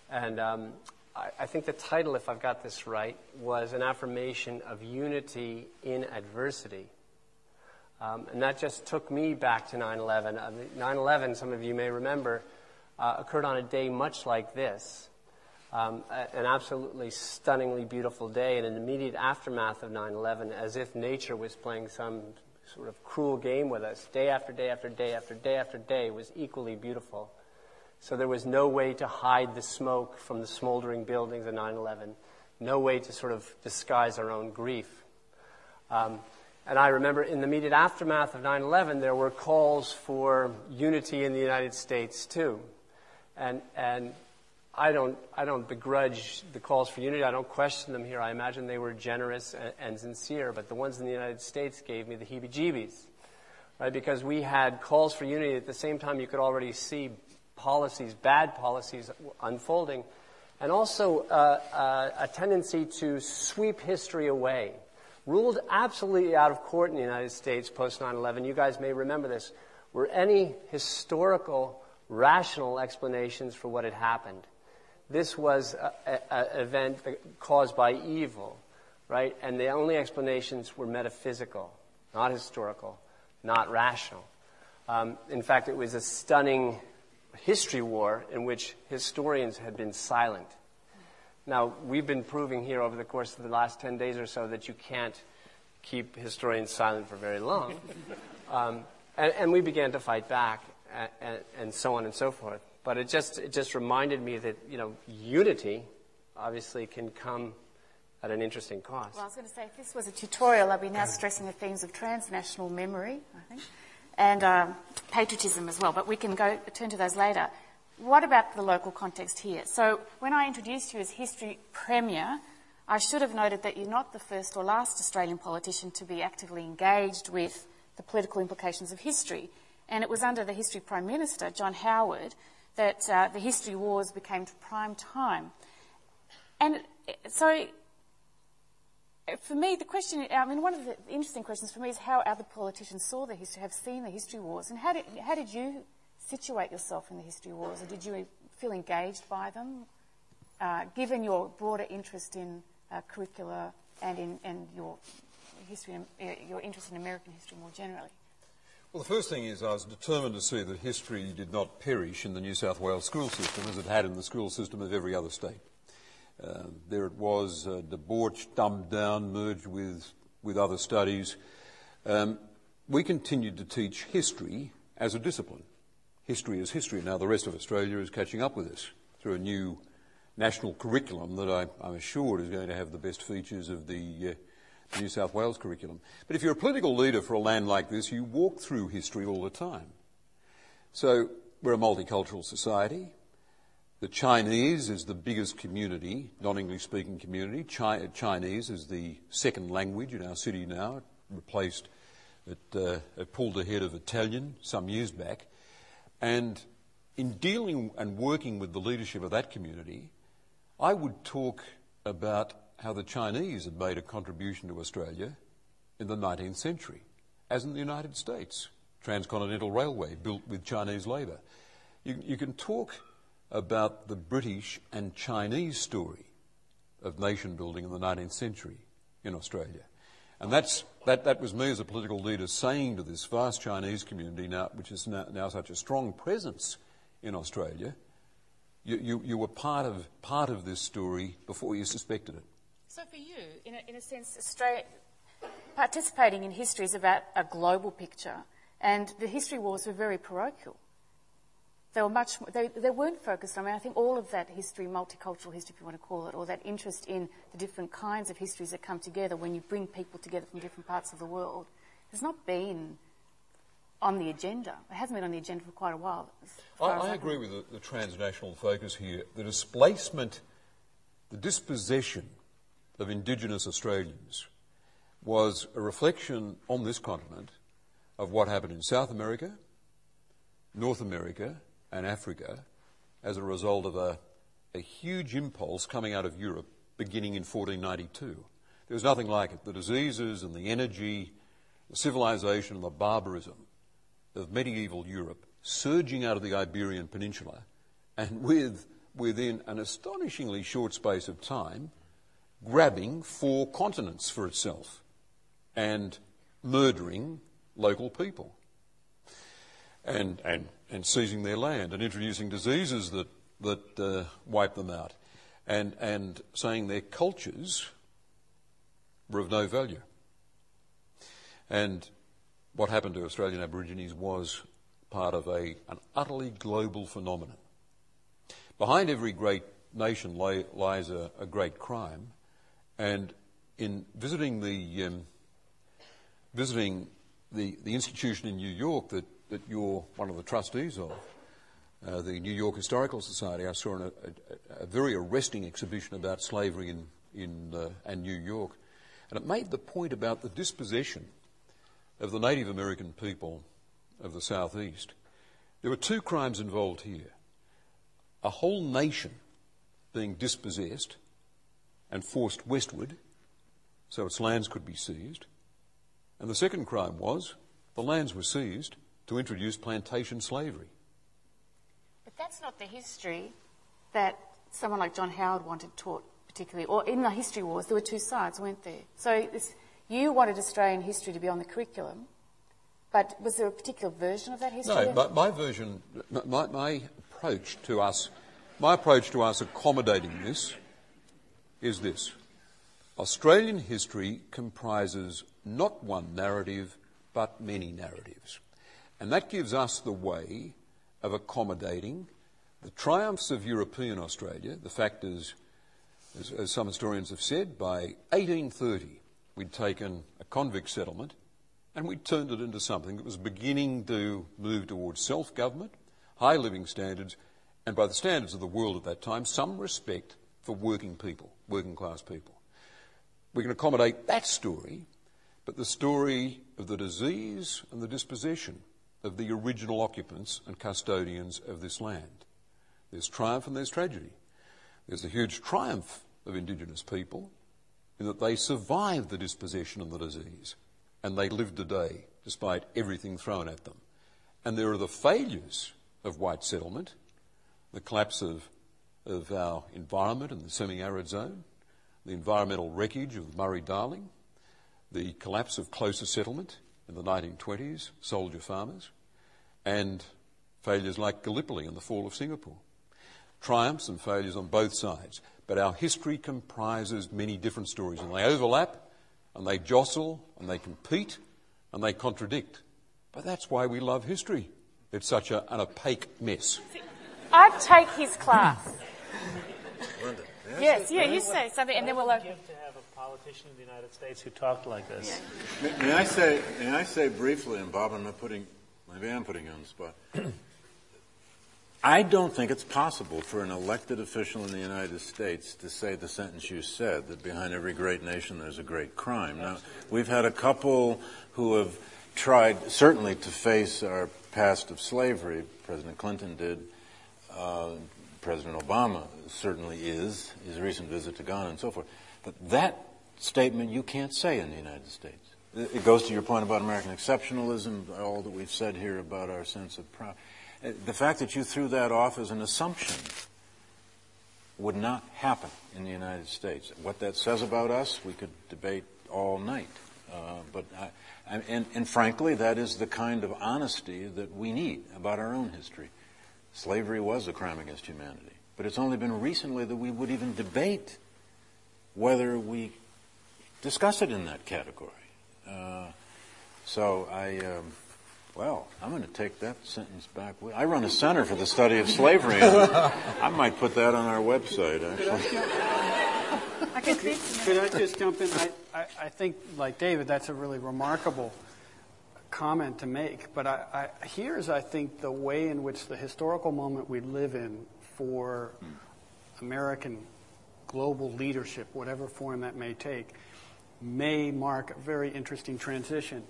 S6: And um, I, I think the title, if I've got this right, was an affirmation of unity in adversity. Um, and that just took me back to 9 11. 9 11, some of you may remember, uh, occurred on a day much like this. Um, an absolutely stunningly beautiful day, in an immediate aftermath of 9 11, as if nature was playing some sort of cruel game with us. Day after day after day after day after day was equally beautiful. So there was no way to hide the smoke from the smoldering buildings of 9 11, no way to sort of disguise our own grief. Um, and I remember in the immediate aftermath of 9 11, there were calls for unity in the United States, too. And, and I, don't, I don't begrudge the calls for unity. I don't question them here. I imagine they were generous and, and sincere, but the ones in the United States gave me the heebie jeebies. Right? Because we had calls for unity at the same time you could already see policies, bad policies unfolding, and also uh, uh, a tendency to sweep history away ruled absolutely out of court in the United States post 9 11. You guys may remember this. Were any historical, rational explanations for what had happened? This was an event caused by evil, right? And the only explanations were metaphysical, not historical, not rational. Um, in fact, it was a stunning history war in which historians had been silent. Now, we've been proving here over the course of the last 10 days or so that you can't keep historians silent for very long. Um, and, and, we began to fight back, and, and, and, so on and so forth. But it just, it just reminded me that, you know, unity obviously can come at an interesting cost.
S5: Well, I was going to say, if this was a tutorial, I'd be now stressing the themes of transnational memory, I think, and um, patriotism as well. But we can go turn to those later. What about the local context here? So, when I introduced you as History Premier, I should have noted that you're not the first or last Australian politician to be actively engaged with the political implications of history.
S2: And it was under the History Prime Minister, John Howard, that uh, the History Wars became prime time. And so, for me, the question, I mean, one of the interesting questions for me is how other politicians saw the history, have seen the history wars, and how did, how did you situate yourself in the history wars, or did you feel engaged by them, uh, given your broader interest in uh, curricula and in and your history, your interest in American history more generally?
S8: Well, the first thing is I was determined to see that history did not perish in the New South Wales school system as it had in the school system of every other state. Uh, there it was, uh, debauched, dumbed down, merged with, with other studies. Um, we continued to teach history as a discipline. History is history. Now, the rest of Australia is catching up with us through a new national curriculum that I, am assured is going to have the best features of the uh, New South Wales curriculum. But if you're a political leader for a land like this, you walk through history all the time. So, we're a multicultural society. The Chinese is the biggest community, non-English speaking community. Chi- Chinese is the second language in our city now. It replaced, it, uh, it pulled ahead of Italian some years back. And in dealing and working with the leadership of that community, I would talk about how the Chinese had made a contribution to Australia in the 19th century, as in the United States. Transcontinental Railway built with Chinese labour. You, you can talk about the British and Chinese story of nation building in the 19th century in Australia. And that's, that, that was me as a political leader saying to this vast Chinese community, now, which is now, now such a strong presence in Australia, you, you, you, were part of, part of this story before you suspected it.
S2: So, for you, in a, in a sense, Australia, participating in history is about a global picture, and the history wars were very parochial they were much they, they weren't focused on, I mean, I think all of that history, multicultural history, if you want to call it, or that interest in the different kinds of histories that come together when you bring people together from different parts of the world, has not been on the agenda. It hasn't been on the agenda for quite a while.
S8: I, I agree with the, the transnational focus here. The displacement, the dispossession of Indigenous Australians was a reflection on this continent of what happened in South America, North America, and Africa as a result of a, a huge impulse coming out of Europe beginning in 1492. There was nothing like it. The diseases and the energy, the civilization and the barbarism of medieval Europe surging out of the Iberian Peninsula and with, within an astonishingly short space of time, grabbing four continents for itself and murdering local people and, and, and seizing their land and introducing diseases that, that uh, wipe them out and, and saying their cultures were of no value. And what happened to Australian Aborigines was part of a, an utterly global phenomenon. Behind every great nation lay, lies a, a, great crime, and in visiting the um, visiting the, the institution in New York that that you're one of the trustees of, uh, the New York Historical Society, I saw a, a, a very arresting exhibition about slavery in, in uh, and New York, and it made the point about the dispossession of the Native American people of the Southeast. There were two crimes involved here a whole nation being dispossessed and forced westward so its lands could be seized. And the second crime was the lands were seized to introduce plantation slavery.
S2: But that's not the history that someone like John Howard wanted taught particularly. Or in the history wars, there were two sides, weren't there? So this, you wanted Australian history to be on the curriculum, but was there a particular version of that history?
S8: No, but my version, my, my approach to us, my approach to us accommodating this is this. Australian history comprises not one narrative, but many narratives. And that gives us the way of accommodating the triumphs of European Australia. The fact is, as, as some historians have said, by 1830 we'd taken a convict settlement and we'd turned it into something that was beginning to move towards self government, high living standards, and by the standards of the world at that time, some respect for working people, working class people. We can accommodate that story, but the story of the disease and the dispossession of the original occupants and custodians of this land. There's triumph and there's tragedy. There's the huge triumph of Indigenous people in that they survived the dispossession and the disease and they lived today despite everything thrown at them. And there are the failures of white settlement, the collapse of, of our environment in the semi arid zone, the environmental wreckage of Murray Darling, the collapse of closer settlement in the 1920s, soldier farmers, and failures like Gallipoli and the fall of Singapore. Triumphs and failures on both sides. But our history comprises many different stories, and they overlap, and they jostle, and they compete, and they contradict. But that's why we love history. It's such a, an opaque mess.
S5: I'd take his class.
S3: Glenda,
S5: yes, yeah, you say something, and then we'll open.
S4: Give to have a politician in the United States who talked like this.
S3: May, may I say, may I say briefly, and Bob, I'm not putting, maybe I'm putting you on the spot. I don't think it's possible for an elected official in the United States to say the sentence you said, that behind every great nation there's a great crime. Now, we've had a couple who have tried, certainly, to face our past of slavery. President Clinton did. Uh, President Obama certainly is, his recent visit to Ghana and so forth. But that statement you can't say in the United States. It goes to your point about American exceptionalism, all that we've said here about our sense of pride. The fact that you threw that off as an assumption would not happen in the United States. What that says about us, we could debate all night. Uh, but I, and, and frankly, that is the kind of honesty that we need about our own history. Slavery was a crime against humanity, but it's only been recently that we would even debate whether we discuss it in that category. Uh, so I. Um, well, I'm going to take that sentence back. I run a center for the study of slavery. I might put that on our website, actually.
S7: I could, could I just jump in? I, I, I, think, like David, that's a really remarkable comment to make. But I, I, here's, I think, the way in which the historical moment we live in for American global leadership, whatever form that may take, may mark a very interesting transition.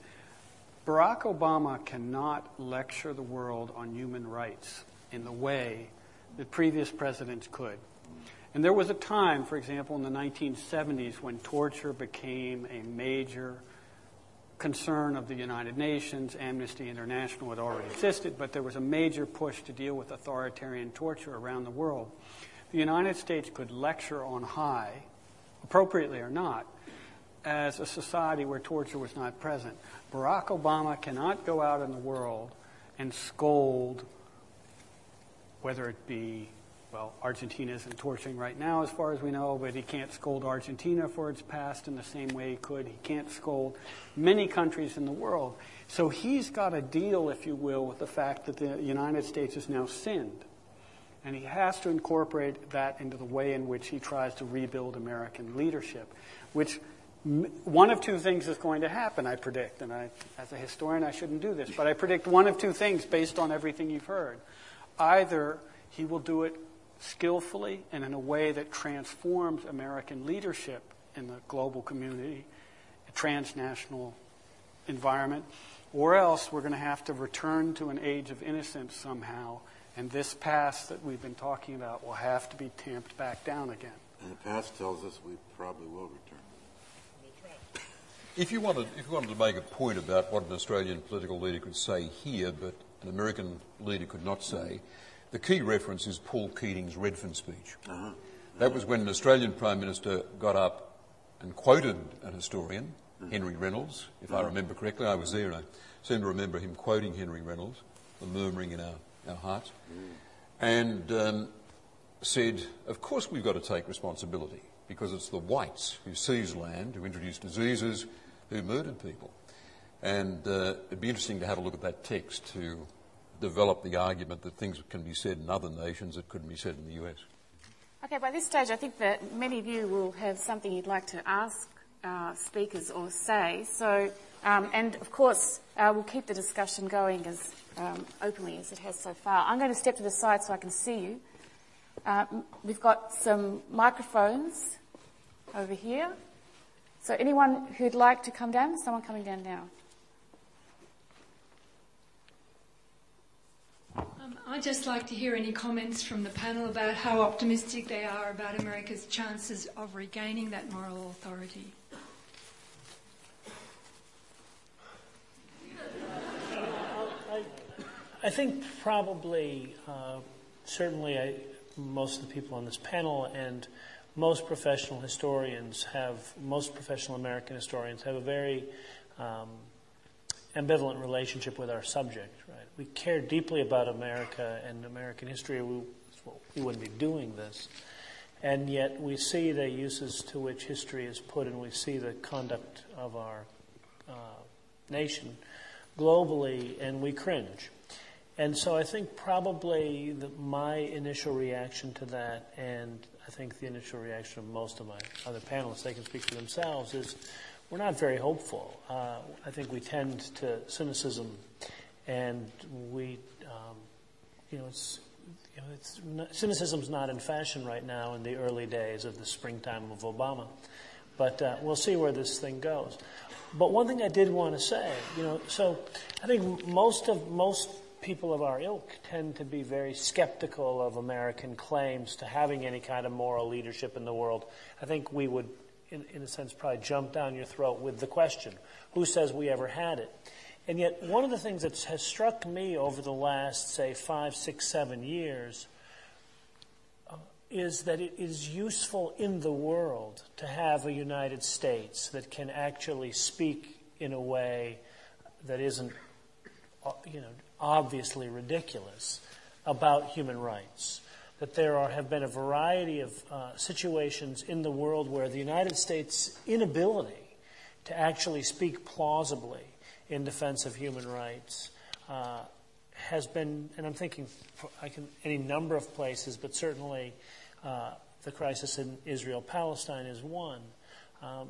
S7: Barack Obama cannot lecture the world on human rights in the way that previous presidents could. And there was a time, for example, in the 1970s when torture became a major concern of the United Nations. Amnesty International had already existed, but there was a major push to deal with authoritarian torture around the world. The United States could lecture on high, appropriately or not, as a society where torture was not present. Barack Obama cannot go out in the world and scold, whether it be, well, Argentina isn't torturing right now, as far as we know, but he can't scold Argentina for its past in the same way he could. He can't scold many countries in the world. So he's got to deal, if you will, with the fact that the United States has now sinned. And he has to incorporate that into the way in which he tries to rebuild American leadership, which one of two things is going to happen, I predict. And I, as a historian, I shouldn't do this, but I predict one of two things based on everything you've heard. Either he will do it skillfully and in a way that transforms American leadership in the global community, a transnational environment, or else we're going to have to return to an age of innocence somehow, and this past that we've been talking about will have to be tamped back down again.
S3: And the past tells us we probably will return.
S8: If you, wanted, if you wanted to make a point about what an Australian political leader could say here, but an American leader could not say, the key reference is Paul Keating's Redfern speech. Uh-huh. That was when an Australian Prime Minister got up and quoted an historian, uh-huh. Henry Reynolds, if uh-huh. I remember correctly. I was there and I seem to remember him quoting Henry Reynolds, the murmuring in our, our hearts, mm. and um, said, Of course we've got to take responsibility because it's the whites who seized land, who introduced diseases, who murdered people. And uh, it'd be interesting to have a look at that text to develop the argument that things can be said in other nations that couldn't be said in the US.
S5: Okay, by this stage, I think that many of you will have something you'd like to ask uh, speakers or say. So, um, and of course, uh, we'll keep the discussion going as um, openly as it has so far. I'm going to step to the side so I can see you. Uh, we've got some microphones over here. So anyone who'd like to come down? Someone coming down now.
S9: I'd just like to hear any comments from the panel about how optimistic they are about America's chances of regaining that moral authority.
S4: I think probably, uh, certainly, I, most of the people on this panel and most professional historians have, most professional American historians have a very um, ambivalent relationship with our subject, right? We care deeply about America and American history. We, we wouldn't be doing this. And yet we see the uses to which history is put, and we see the conduct of our uh, nation globally, and we cringe. And so I think probably the, my initial reaction to that, and I think the initial reaction of most of my other panelists, they can speak for themselves, is we're not very hopeful. Uh, I think we tend to cynicism, and we, um, you know, it's, you know, it's not, cynicism's not in fashion right now in the early days of the springtime of Obama, but uh, we'll see where this thing goes. But one thing I did want to say, you know, so I think most of most people of our ilk tend to be very skeptical of American claims to having any kind of moral leadership in the world. I think we would in, in a sense, probably jumped down your throat with the question who says we ever had it? And yet, one of the things that has struck me over the last, say, five, six, seven years uh, is that it is useful in the world to have a United States that can actually speak in a way that isn't, uh, you know, obviously ridiculous about human rights that there are, have been a variety of uh, situations in the world where the United States' inability to actually speak plausibly in defense of human rights uh, has been, and I'm thinking I can, any number of places, but certainly uh, the crisis in Israel Palestine is one. Um,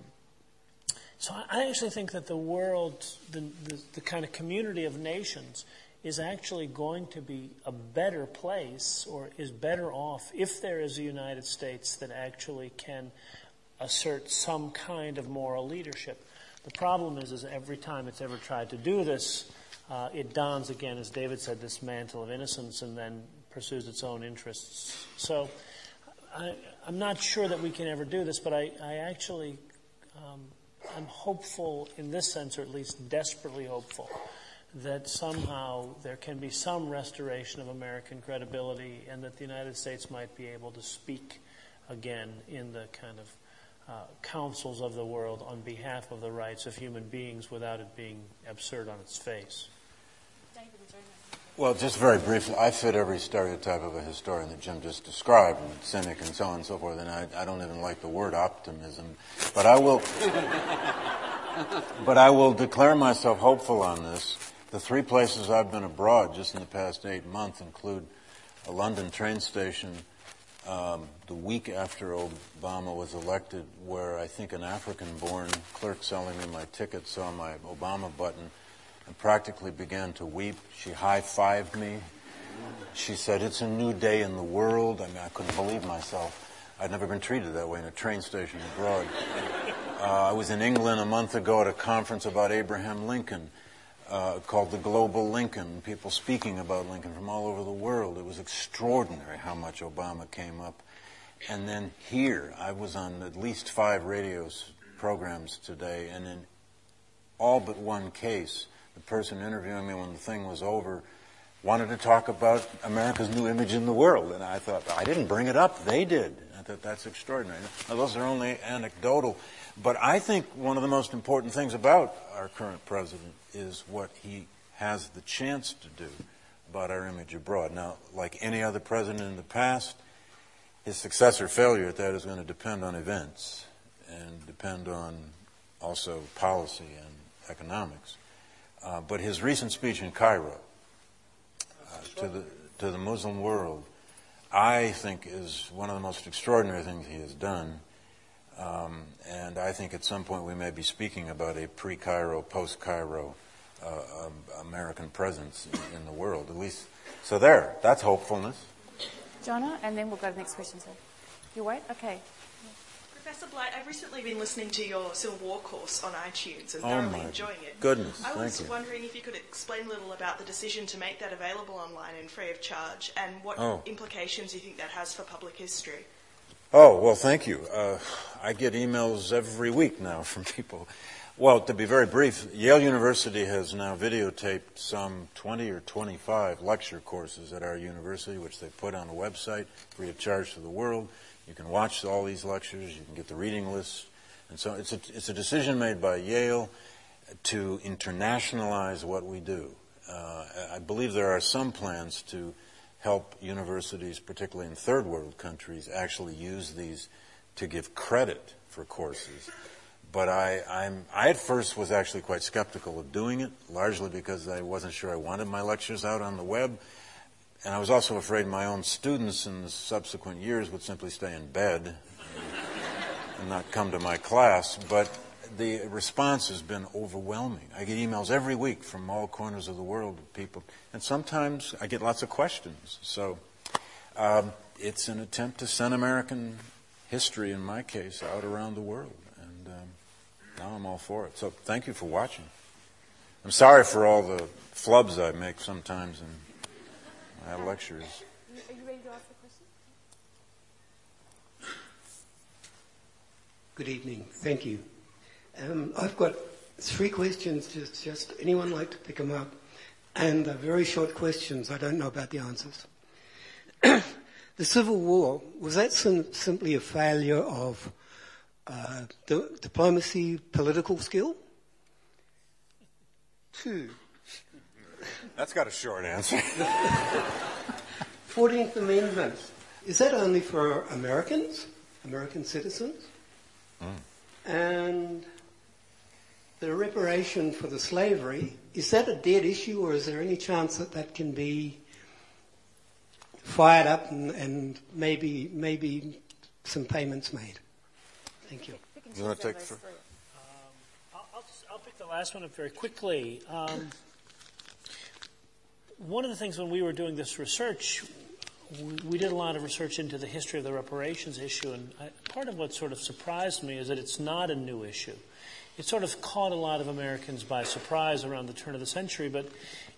S4: so I actually think that the world, the, the, the kind of community of nations, is actually going to be a better place or is better off if there is a United States that actually can assert some kind of moral leadership. The problem is, is every time it's ever tried to do this, uh, it dons again, as David said, this mantle of innocence and then pursues its own interests. So I, am not sure that we can ever do this, but I, I actually um, I'm hopeful in this sense, or at least desperately hopeful, that somehow there can be some restoration of American credibility and that the United States might be able to speak again in the kind of uh, councils of the world on behalf of the rights of human beings without it being absurd on its face.
S3: Well, just very briefly, I fit every stereotype of a historian that Jim just described, and cynic and so on and so forth, and I, I don't even like the word optimism. But I will, but I will declare myself hopeful on this the three places I've been abroad just in the past eight months include a London train station um, the week after Obama was elected, where I think an African born clerk selling me my ticket saw my Obama button and practically began to weep. She high fived me. She said, It's a new day in the world. I mean, I couldn't believe myself. I'd never been treated that way in a train station abroad. Uh, I was in England a month ago at a conference about Abraham Lincoln uh, called the Global Lincoln, people speaking about Lincoln from all over the world. It was extraordinary how much Obama came up. And then here, I was on at least five radio programs today, and in all but one case, the person interviewing me when the thing was over wanted to talk about America's new image in the world. And I thought, I didn't bring it up, they did. Thought that's extraordinary. Now, those are only anecdotal. But I think one of the most important things about our current president is what he has the chance to do about our image abroad. Now, like any other president in the past, his success or failure at that is going to depend on events and depend on also policy and economics. Uh, but his recent speech in Cairo uh, to the to the Muslim world, I think, is one of the most extraordinary things he has done. Um, and I think at some point we may be speaking about a pre Cairo, post Cairo uh, um, American presence in, in, the world, at least. So, there, that's hopefulness.
S5: Jono, and then we'll go to the next question, sir. You wait? Okay.
S10: Professor Blight, I've recently been listening to your Civil War course on iTunes and
S3: Oh
S10: thoroughly
S3: my
S10: enjoying it.
S3: goodness,
S10: I was
S3: thank you.
S10: wondering if you could explain a little about the decision to make that available online and free of charge and what
S3: Oh.
S10: implications you think that has for public history.
S3: Oh, well, thank you. Uh, I get emails every week now from people. Well, to be very brief, Yale University has now videotaped some 20 or 25 lecture courses at our university, which they put on a website free of charge to the world. You can watch all these lectures, you can get the reading list. And so it's a, it's a decision made by Yale to internationalize what we do. Uh, I believe there are some plans to help universities, particularly in third world countries, actually use these to give credit for courses. But I, I'm, I at first was actually quite skeptical of doing it, largely because I wasn't sure I wanted my lectures out on the web. And I was also afraid my own students in the subsequent years would simply stay in bed and not come to my class. But the response has been overwhelming. I get emails every week from all corners of the world of people, and sometimes I get lots of questions. So um, it's an attempt to send American history, in my case, out around the world. And um, now I'm all for it. So thank you for watching. I'm sorry for all the flubs I make sometimes in my lectures.
S5: Are you ready to ask the question?
S11: Good evening. Thank you. Um, I've got three questions. Just, just anyone like to pick them up? And they're very short questions. I don't know about the answers. the Civil War was that sim- simply a failure of uh, di- diplomacy, political skill? Two.
S3: That's got a short answer.
S11: 14th Amendment. Is that only for Americans, American citizens? And the reparation for the slavery, is that a dead issue or is there any chance that that can be fired up and, and maybe, maybe some payments made? Thank you.
S3: You want to take the first?
S4: I'll, I'll, just- I'll pick the last one up very quickly. Um, one of the things when we were doing this research, we, did a lot of research into the history of the reparations issue, and I, part of what sort of surprised me is that it's not a new issue. It sort of caught a lot of Americans by surprise around the turn of the century, but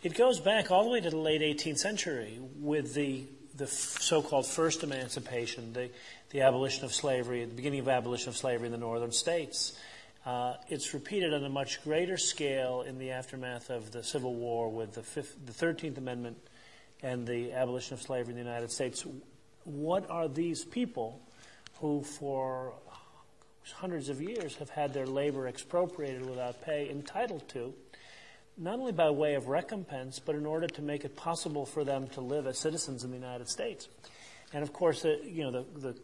S4: it goes back all the way to the late 18th century with the the so-called first emancipation, the, the abolition of slavery, the beginning of abolition of slavery in the northern states. Uh, it's repeated on a much greater scale in the aftermath of the Civil War with the, fifth, the 13th Amendment and the abolition of slavery in the United States. What are these people who, for hundreds of years, have had their labor expropriated without pay entitled to? not only by way of recompense, but in order to make it possible for them to live as citizens in the United States. And of course, uh, you know, the, the,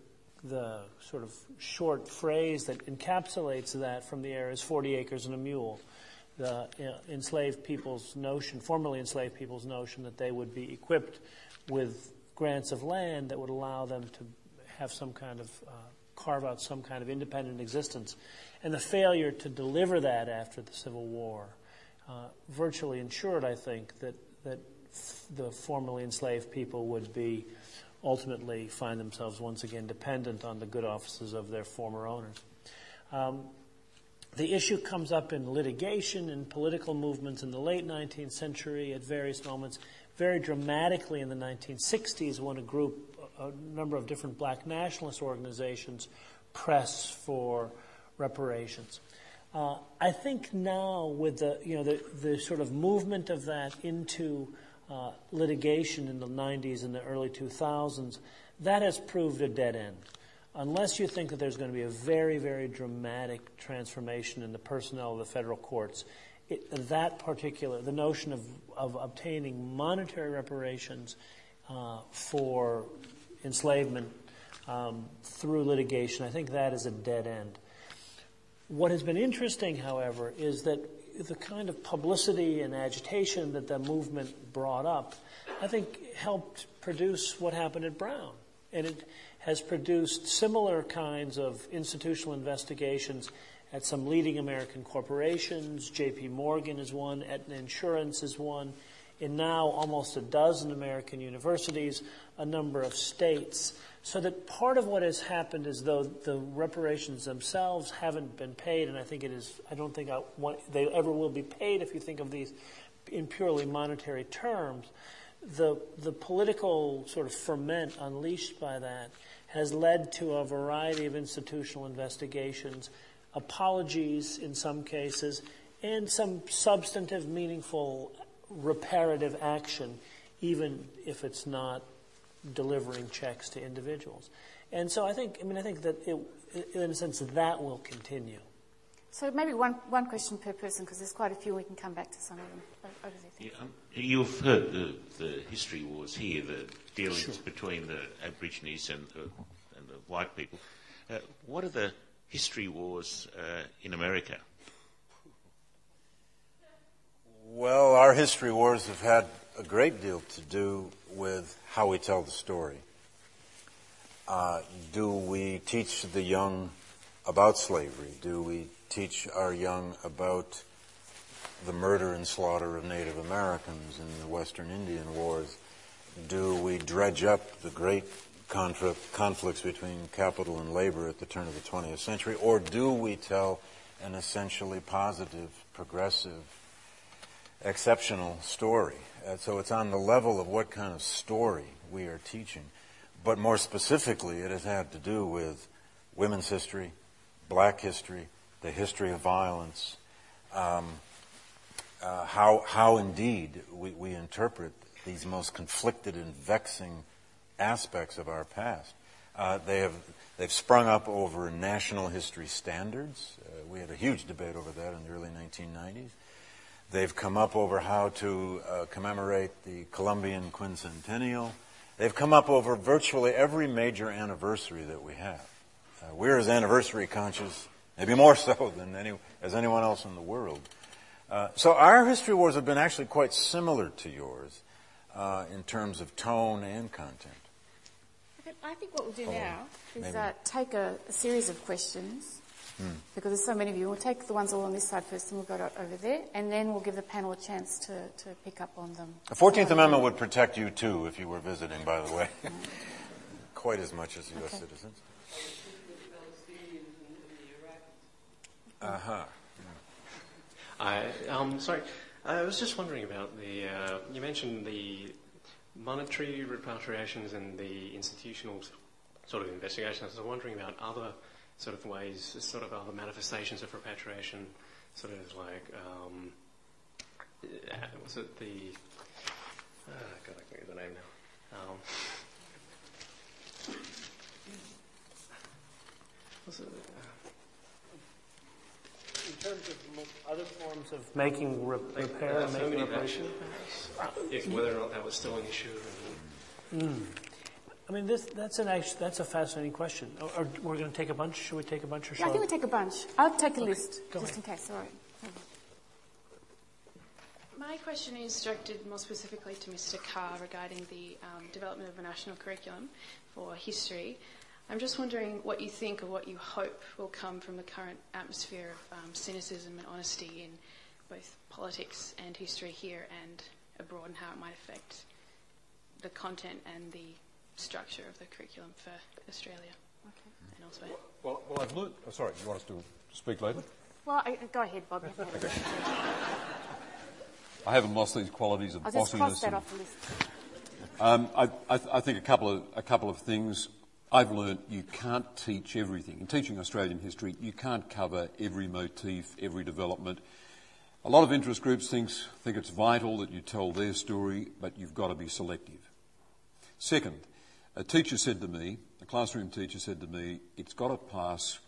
S4: the sort of short phrase that encapsulates that from the era is 40 acres and a mule. The enslaved people's notion, formerly enslaved people's notion that they would be equipped with grants of land that would allow them to have some kind of, uh, carve out some kind of independent existence. And the failure to deliver that after the Civil War uh, virtually ensured, I think, that, that the formerly enslaved people would be ultimately find themselves once again dependent on the good offices of their former owners. Um, the issue comes up in litigation and political movements in the late 19th century at various moments, very dramatically in the 1960s when a group, a number of different black nationalist organizations press for reparations. Uh, I think now with the you know the, the sort of movement of that into uh, litigation in the 90s and the early 2000s, that has proved a dead end. Unless you think that there's going to be a very very dramatic transformation in the personnel of the federal courts, it, that particular the notion of of obtaining monetary reparations uh, for enslavement um, through litigation, I think that is a dead end. What has been interesting, however, is that the kind of publicity and agitation that the movement brought up, I think helped produce what happened at Brown. And it has produced similar kinds of institutional investigations at some leading American corporations. JP Morgan is one, Aetna Insurance is one. In now almost a dozen American universities, a number of states. So that part of what has happened is though the reparations themselves haven't been paid, and I think it is, I don't think I want, they ever will be paid if you think of these in purely monetary terms. The, the political sort of ferment unleashed by that has led to a variety of institutional investigations, apologies in some cases, and some substantive, meaningful, reparative action, even if it's not delivering checks to individuals. And so I think, I mean, I think that it, in a sense, that will continue.
S5: So maybe one, one question per person, because there's quite a few. We can come back to some of them. Over there.
S12: Yeah, um, you've heard the, the history wars here, the dealings sure. between the Aborigines and the, and the white people. Uh, what are the history wars uh, in America?
S3: Well, our history wars have had a great deal to do with how we tell the story. Uh, do we teach the young about slavery? Do we teach our young about the murder and slaughter of Native Americans in the Western Indian Wars? Do we dredge up the great conflicts between capital and labor at the turn of the 20th century? Or do we tell an essentially positive, progressive, exceptional story? Uh, so it's on the level of what kind of story we are teaching. But more specifically, it has had to do with women's history, black history, the history of violence, um, uh, how, how indeed we, we interpret these most conflicted and vexing aspects of our past. Uh, they have they've sprung up over national history standards. Uh, we had a huge debate over that in the early 1990s. They've come up over how to uh, commemorate the Columbian quincentennial. They've come up over virtually every major anniversary that we have. Uh, we're as anniversary conscious, maybe more so than any, as anyone else in the world. Uh, so our history wars have been actually quite similar to yours uh, in terms of tone and content.
S5: I think what we'll do now is uh, take a, a series of questions Mm. Because there's so many of you. We'll take the ones all on this side first and we'll go over there, and then we'll give the panel a chance to, to pick up on them.
S3: The 14th Amendment would protect you too if you were visiting, by the way. Quite as much as U.S. Okay. citizens. Uh huh.
S13: I, um, sorry, I was just wondering about the. Uh, you mentioned the monetary repatriations and the institutional sort of investigations. I was wondering about other sort of ways, sort of other manifestations of repatriation, sort of like, um, uh, was it the, uh, God, I can't get the name now. Um, was it, uh,
S4: in terms of other forms of making re- repair and making reparation,
S13: if whether or not that was still an issue.
S4: Mm. I mean, this, that's an that's a fascinating question. Or, or we're going to take a bunch. Should we take a bunch or
S5: yeah, I think we take a bunch. I'll take a okay. list
S4: Go
S5: just
S4: ahead.
S5: in case. All right.
S14: My question is directed more specifically to Mr. Carr regarding the um, development of a national curriculum for history. I'm just wondering what you think or what you hope will come from the current atmosphere of um, cynicism and honesty in both politics and history here and abroad, and how it might affect the content and the structure of the curriculum for Australia okay. and elsewhere.
S8: Well, well, I've learned. Oh, sorry, you want us to speak later?
S5: Well, I, go ahead, Bob.
S8: Okay. I haven't lost these qualities of
S5: I'll
S8: bossiness.
S5: Just cross that off the list.
S8: Um, I, I, I, think a couple of a couple of things. I've learned you can't teach everything. In teaching Australian history, you can't cover every motif, every development. A lot of interest groups thinks, think it's vital that you tell their story, but you've got to be selective. Second, a teacher said to me, a classroom teacher said to me, it's got to pass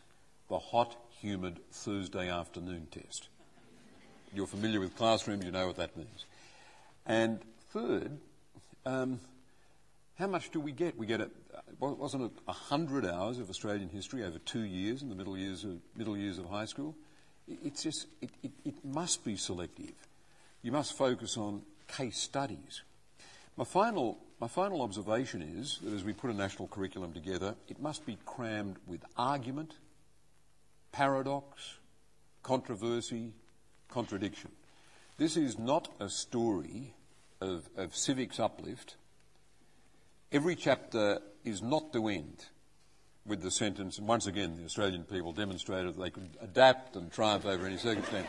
S8: the hot, humid Thursday afternoon test. You're familiar with classrooms, you know what that means. And third, um, how much do we get? We get, a, wasn't it 100 hours of Australian history over two years in the middle years of, middle years of high school? It's just, it, it, it must be selective. You must focus on case studies. My final my final observation is that as we put a national curriculum together, it must be crammed with argument, paradox, controversy, contradiction. This is not a story of, of civics uplift. every chapter is not to end with the sentence, and once again, the Australian people demonstrated that they could adapt and triumph over any circumstance.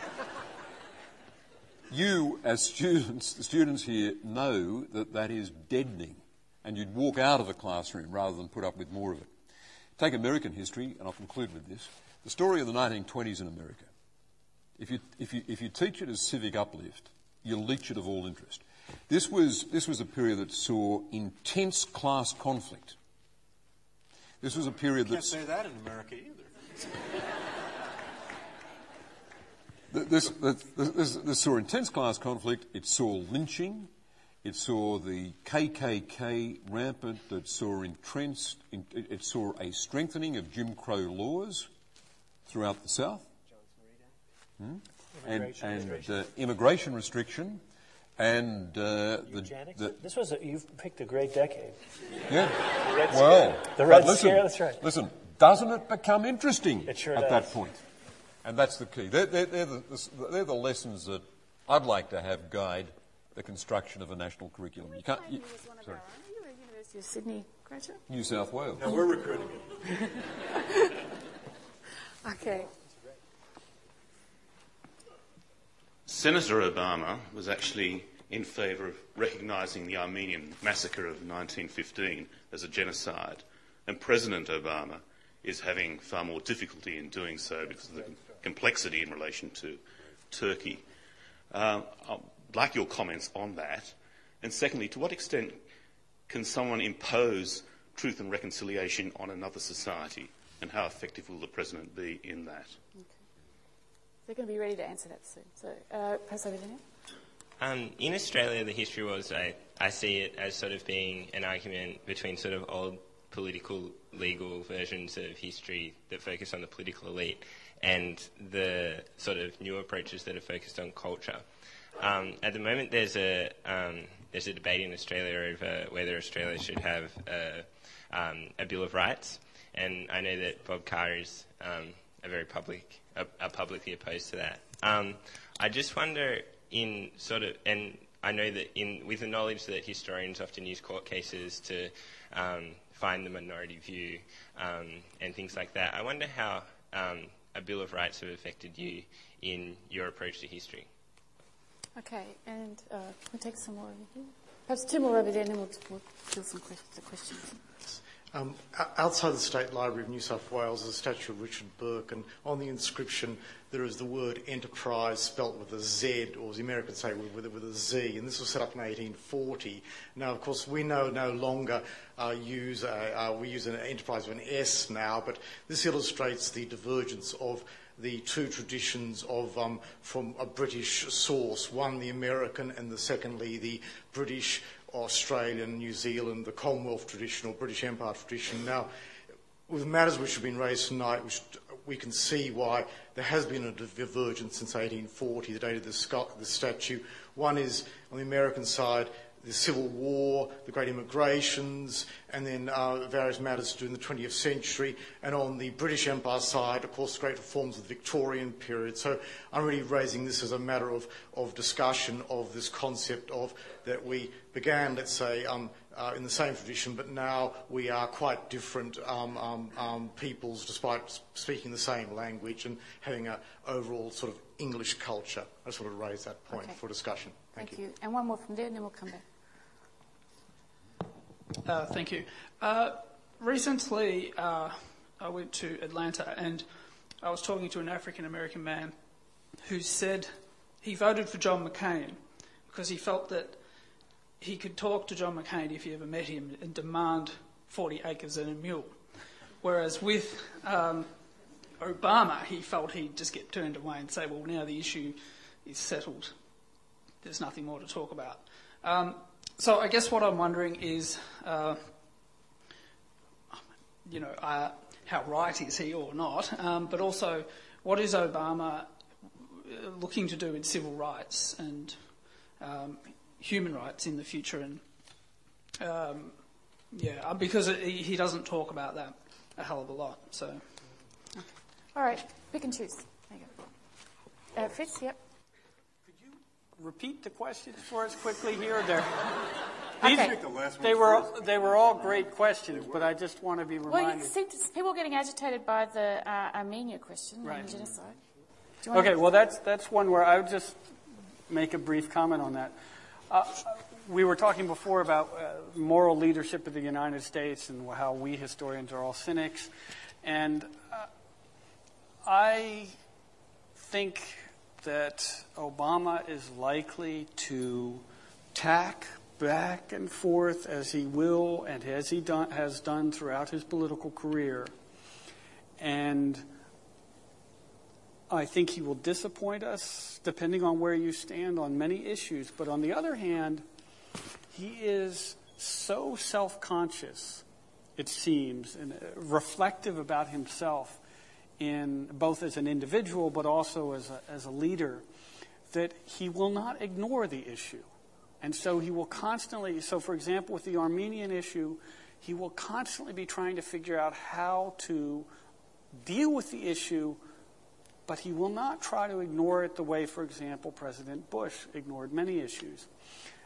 S8: You, as students, the students here, know that that is deadening, and you'd walk out of the classroom rather than put up with more of it. Take American history, and I'll conclude with this. The story of the 1920s in America. If you, if you, if you teach it as civic uplift, you'll leach it of all interest. This was, this was a period that saw intense class conflict. This was a period that
S3: Can't
S8: that
S3: say that in America either.
S8: this, this, this, this saw intense class conflict. It saw lynching. It saw the KKK rampant. It saw entrenched. It saw a strengthening of Jim Crow laws throughout the South. Hmm? And, and uh, immigration restriction and uh, the, the,
S4: this was a, you've picked a great decade.
S8: Yeah.
S4: The Red
S8: well,
S4: Scare. the Red
S8: listen,
S4: Scare. That's right.
S8: Listen, doesn't it become interesting
S4: it sure
S8: at
S4: does.
S8: that point? And that's the key. They're, they're, they're, the, they're, the, lessons that I'd like to have guide the construction of a national curriculum. You can't. You, sorry.
S5: Are you a University of Sydney graduate?
S8: New South Wales.
S3: Now we're recruiting
S5: okay.
S12: Senator Obama was actually in favour of recognising the Armenian massacre of 1915 as a genocide, and President Obama is having far more difficulty in doing so because of the complexity in relation to Turkey. Uh, I'd like your comments on that. And secondly, to what extent can someone impose truth and reconciliation on another society, and how effective will the President be in that?
S5: Okay. They're going to be ready to answer that soon. So, uh, pass over to him.
S15: Um, in Australia, the history was, I, I see it as sort of being an argument between sort of old political, legal versions of history that focus on the political elite and the sort of new approaches that are focused on culture. Um, at the moment, there's a um, there's a debate in Australia over whether Australia should have a, um, a Bill of Rights, and I know that Bob Carr is um, a very public, a, a publicly opposed to that. Um, I just wonder, in sort of, and I know that in with the knowledge that historians often use court cases to um, find the minority view and things like that. I wonder how a Bill of Rights have affected you in your approach to history.
S5: Okay, and uh, we'll take some more over here. Perhaps two more over there, and then we'll, we'll fill some questions.
S16: Um, outside the State Library of New South Wales is a statue of Richard Bourke, and on the inscription there is the word enterprise spelt with a Z, or as the Americans say, with, with a Z, and this was set up in 1840. Now, of course, we no, no longer uh, use, a, uh, we use an enterprise with an S now, but this illustrates the divergence of the two traditions of um, from a British source, one the American and the secondly the British Australian, New Zealand, the Commonwealth tradition or British Empire tradition. Now, with matters which have been raised tonight, which we can see why there has been a divergence since 1840, the date of the, the statue. One is on the American side, the Civil War, the Great Immigrations, and then uh, various matters during the 20th century. And on the British Empire side, of course, great reforms of the Victorian period. So I'm really raising this as a matter of, of discussion of this concept of that we began, let's say, um, uh, in the same tradition, but now we are quite different um, um, um, peoples despite speaking the same language and having an overall sort of English culture. I just want to raise that point
S5: okay.
S16: for discussion. Thank,
S5: Thank you. you. And one more from there, and then we'll come back.
S17: Uh, thank you. Uh, recently, uh, I went to Atlanta and I was talking to an African American man who said he voted for John McCain because he felt that he could talk to John McCain if he ever met him and demand 40 acres and a mule. Whereas with um, Obama, he felt he'd just get turned away and say, well, now the issue is settled. There's nothing more to talk about. Um, so I guess what I'm wondering is, uh, you know, uh, how right is he or not? Um, but also, what is Obama looking to do in civil rights and um, human rights in the future? And um, yeah, because it, he doesn't talk about that a hell of a lot. So,
S5: all right, pick and choose. There you go. Uh, Fitz, yep
S7: repeat the questions for us quickly here? They're, these-
S5: Take the
S7: they
S5: one
S7: were they were all great questions, but I just want to be
S5: Well, you
S7: reminded.
S5: seem to, people are getting agitated by the uh, Armenia question
S7: Right.
S5: and genocide. Do you wanna-
S7: Okay, well, that's, that's one where I would just make a brief comment on that. Uh, we were talking before about uh, moral leadership of the United States and how we historians are all cynics. And uh, I think that Obama is likely to tack back and forth as he will and as he done, has done throughout his political career. And I think he will disappoint us depending on where you stand on many issues. But on the other hand, he is so self conscious, it seems, and uh, reflective about himself in both as an individual but also as a, as a leader that he will not ignore the issue. And so he will constantly, so for example, with the Armenian issue, he will constantly be trying to figure out how to deal with the issue, but he will not try to ignore it the way, for example, President Bush ignored many issues.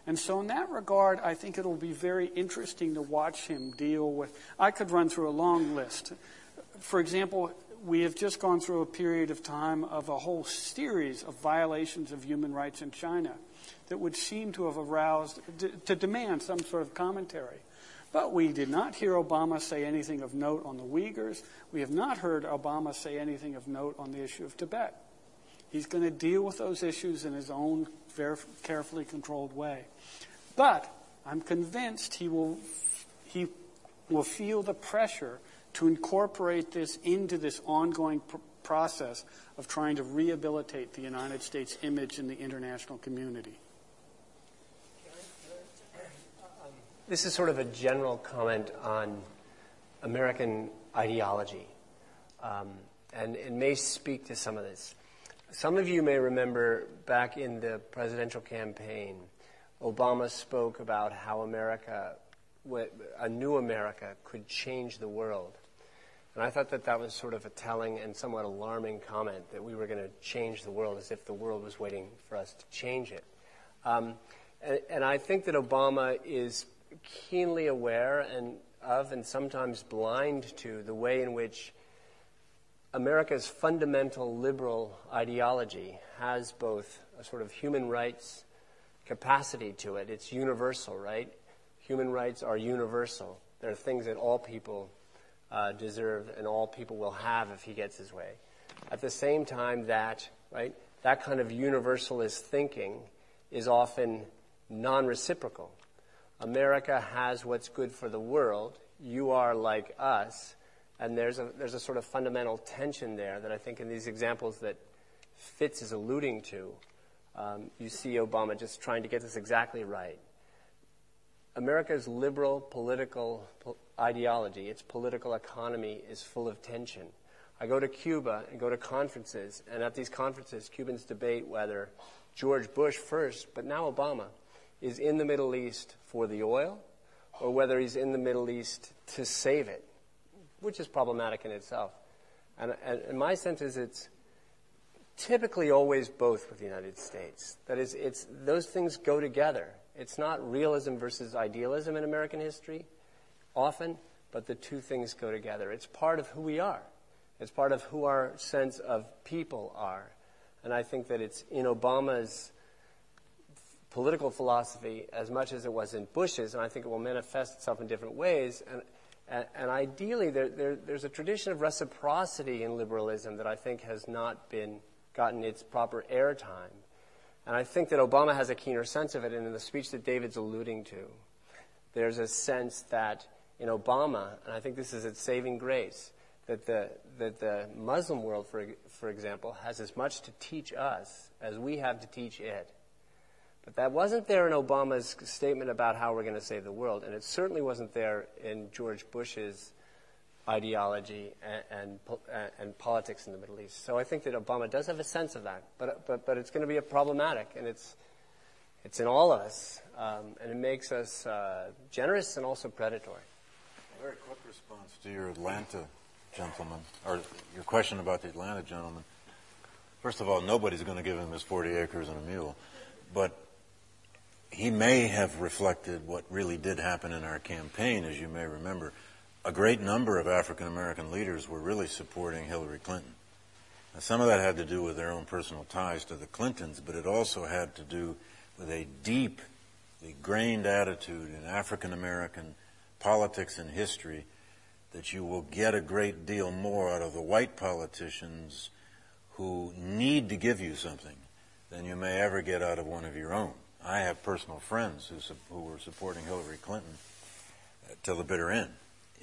S7: And so, in that regard, I think it'll be very interesting to watch him deal with. I could run through a long list. For example, we have just gone through a period of time of a whole series of violations of human rights in China that would seem to have aroused, to, demand some sort of commentary. But we did not hear Obama say anything of note on the Uyghurs. We have not heard Obama say anything of note on the issue of Tibet. He's going to deal with those issues in his own very carefully controlled way. But I'm convinced he will, he will feel the pressure to incorporate this into this ongoing pr- process of trying to rehabilitate the United States image in the international community.
S6: This is sort of a general comment on American ideology, um, and it may speak to some of this. Some of you may remember back in the presidential campaign, Obama spoke about how America, a new America, could change the world. And I thought that that was sort of a telling and somewhat alarming comment that we were going to change the world as if the world was waiting for us to change it. Um, and, and I think that Obama is keenly aware and of and sometimes blind to the way in which America's fundamental liberal ideology has both a sort of human rights capacity to it. It's universal, right? Human rights are universal. They're things that all people uh, deserve and all people will have if he gets his way. At the same time, that, right, that kind of universalist thinking is often non reciprocal. America has what's good for the world. You are like us. And there's a, there's a sort of fundamental tension there that I think in these examples that Fitz is alluding to, um, you see Obama just trying to get this exactly right. America's liberal political ideology, its political economy, is full of tension. I go to Cuba and go to conferences, and at these conferences, Cubans debate whether George Bush first, but now Obama, is in the Middle East for the oil or whether he's in the Middle East to save it, which is problematic in itself. And, and, and my sense is it's typically always both with the United States. That is, it's, those things go together. It's not realism versus idealism in American history, often, but the two things go together. It's part of who we are. It's part of who our sense of people are. And I think that it's in Obama's political philosophy as much as it was in Bush's, and I think it will manifest itself in different ways. And, and, and ideally, there, there, there's a tradition of reciprocity in liberalism that I think has not been gotten its proper airtime. And I think that Obama has a keener sense of it. And in the speech that David's alluding to, there's a sense that in Obama, and I think this is its saving grace, that the, that the Muslim world, for, for example, has as much to teach us as we have to teach it. But that wasn't there in Obama's statement about how we're going to save the world, and it certainly wasn't there in George Bush's ideology and, and, and, politics in the Middle East. So I think that Obama does have a sense of that, but, but, but it's going to be a problematic, and it's, it's in all of us, um, and it makes us uh, generous and also predatory.
S3: Very quick response to your Atlanta gentleman, or your question about the Atlanta gentleman. First of all, nobody's going to give him his 40 acres and a mule. but he may have reflected what really did happen in our campaign, as you may remember. A great number of African American leaders were really supporting Hillary Clinton. Now, some of that had to do with their own personal ties to the Clintons, but it also had to do with a deep, grained attitude in African American politics and history that you will get a great deal more out of the white politicians who need to give you something than you may ever get out of one of your own. I have personal friends who, who were supporting Hillary Clinton uh, till the bitter end,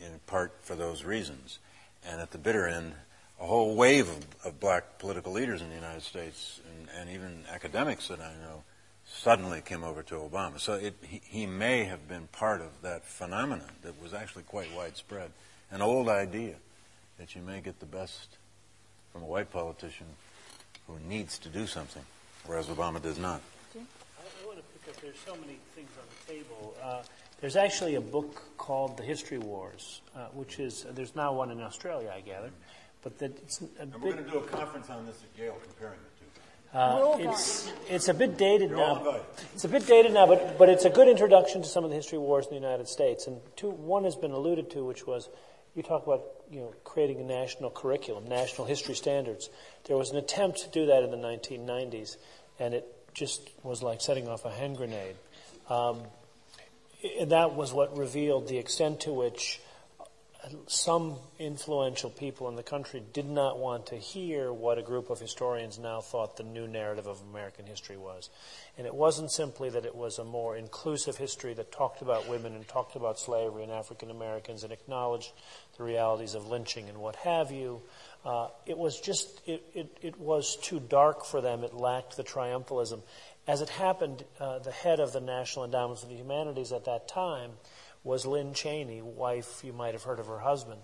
S3: in part for those reasons. And at the bitter end, a whole wave of, of black political leaders in the United States and, and, even academics that I know suddenly came over to Obama. So it, he, he may have been part of that phenomenon that was actually quite widespread. An old idea that you may get the best from a white politician who needs to do something, whereas Obama does not
S4: because there's so many things on the table. Uh, there's actually a book called The History Wars, uh, which is, uh, there's now one in Australia, I gather. But that it's a
S3: and
S4: bit,
S3: we're going to do a conference on this at Yale comparing the two.
S4: uh, it's, it's a bit dated now. It's a bit dated now, but, but it's a good introduction to some of the history wars in the United States. And two, one has been alluded to, which was you talk about you know creating a national curriculum, national history standards. There was an attempt to do that in the 1990s, and it just was like setting off a hand grenade. Um, and that was what revealed the extent to which some influential people in the country did not want to hear what a group of historians now thought the new narrative of American history was. And it wasn't simply that it was a more inclusive history that talked about women and talked about slavery and African Americans and acknowledged the realities of lynching and what have you. Uh, it was just, it, it, it, was too dark for them. It lacked the triumphalism. As it happened, uh, the head of the National Endowment for the Humanities at that time was Lynne Cheney, wife, you might have heard of her husband.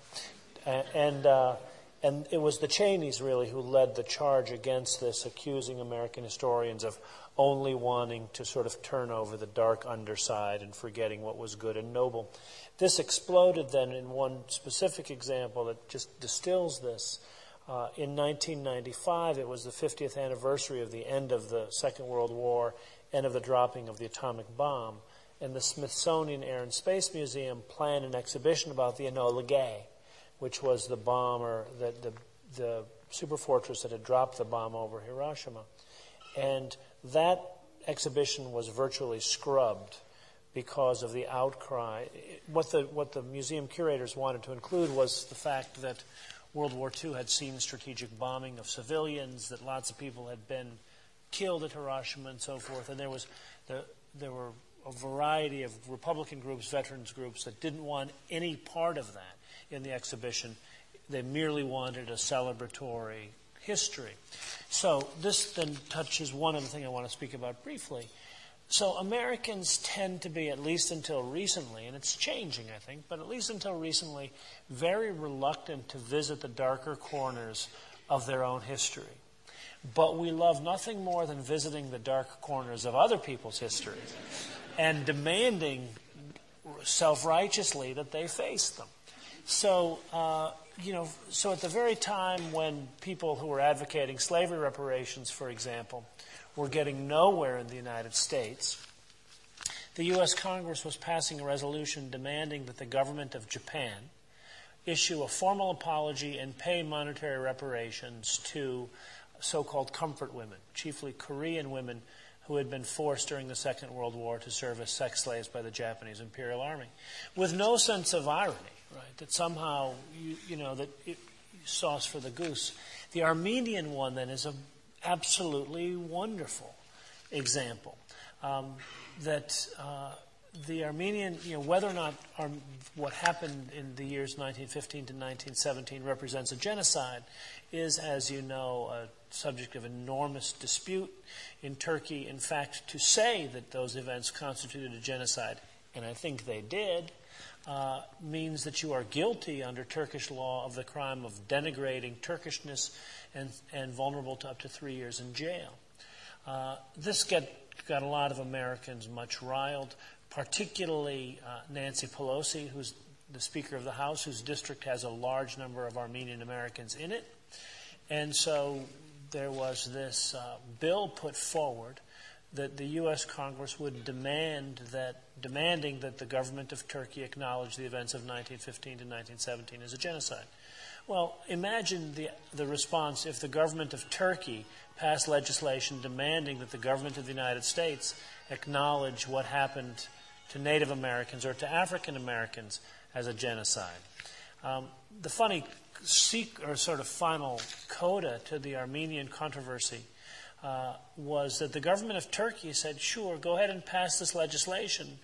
S4: And, uh, and it was the Cheneys really who led the charge against this, accusing American historians of only wanting to sort of turn over the dark underside and forgetting what was good and noble. This exploded then in one specific example that just distills this. Uh, in 1995, it was the 50th anniversary of the end of the Second World War, end of the dropping of the atomic bomb and the Smithsonian Air and Space Museum planned an exhibition about the Enola Gay, which was the bomber, the, the, the superfortress that had dropped the bomb over Hiroshima. And that exhibition was virtually scrubbed because of the outcry. What the, what the museum curators wanted to include was the fact that World War II had seen strategic bombing of civilians, that lots of people had been killed at Hiroshima and so forth, and there was the, there were a variety of Republican groups, veterans groups that didn't want any part of that in the exhibition. They merely wanted a celebratory history. So this then touches one other thing I want to speak about briefly. So Americans tend to be, at least until recently, and it's changing, I think, but at least until recently, very reluctant to visit the darker corners of their own history. But we love nothing more than visiting the dark corners of other people's history and demanding self righteously that they face them. So, uh, you know, so at the very time when people who were advocating slavery reparations, for example, were getting nowhere in the United States, the U.S. Congress was passing a resolution demanding that the government of Japan issue a formal apology and pay monetary reparations to so called comfort women, chiefly Korean women who had been forced during the Second World War to serve as sex slaves by the Japanese Imperial Army, with no sense of irony, right? That somehow, you, you know, that it, sauce for the goose. The Armenian one then is an absolutely wonderful example um, that. Uh, the Armenian, you know, whether or not what happened in the years 1915 to 1917 represents a genocide is, as you know, a subject of enormous dispute in Turkey. In fact, to say that those events constituted a genocide, and I think they did, uh, means that you are guilty under Turkish law of the crime of denigrating Turkishness and, and vulnerable to up to three years in jail. Uh, this get, got a lot of Americans much riled, particularly uh, Nancy Pelosi, who's the Speaker of the House, whose district has a large number of Armenian Americans in it. And so there was this uh, bill put forward that the U.S. Congress would demand that, demanding that the government of Turkey acknowledge the events of 1915 to 1917 as a genocide. Well, imagine the, the response if the government of Turkey passed legislation demanding that the government of the United States acknowledge what happened to Native Americans or to African Americans as a genocide. Um, the funny or sort of final coda to the Armenian controversy uh, was that the government of Turkey said, sure, go ahead and pass this legislation,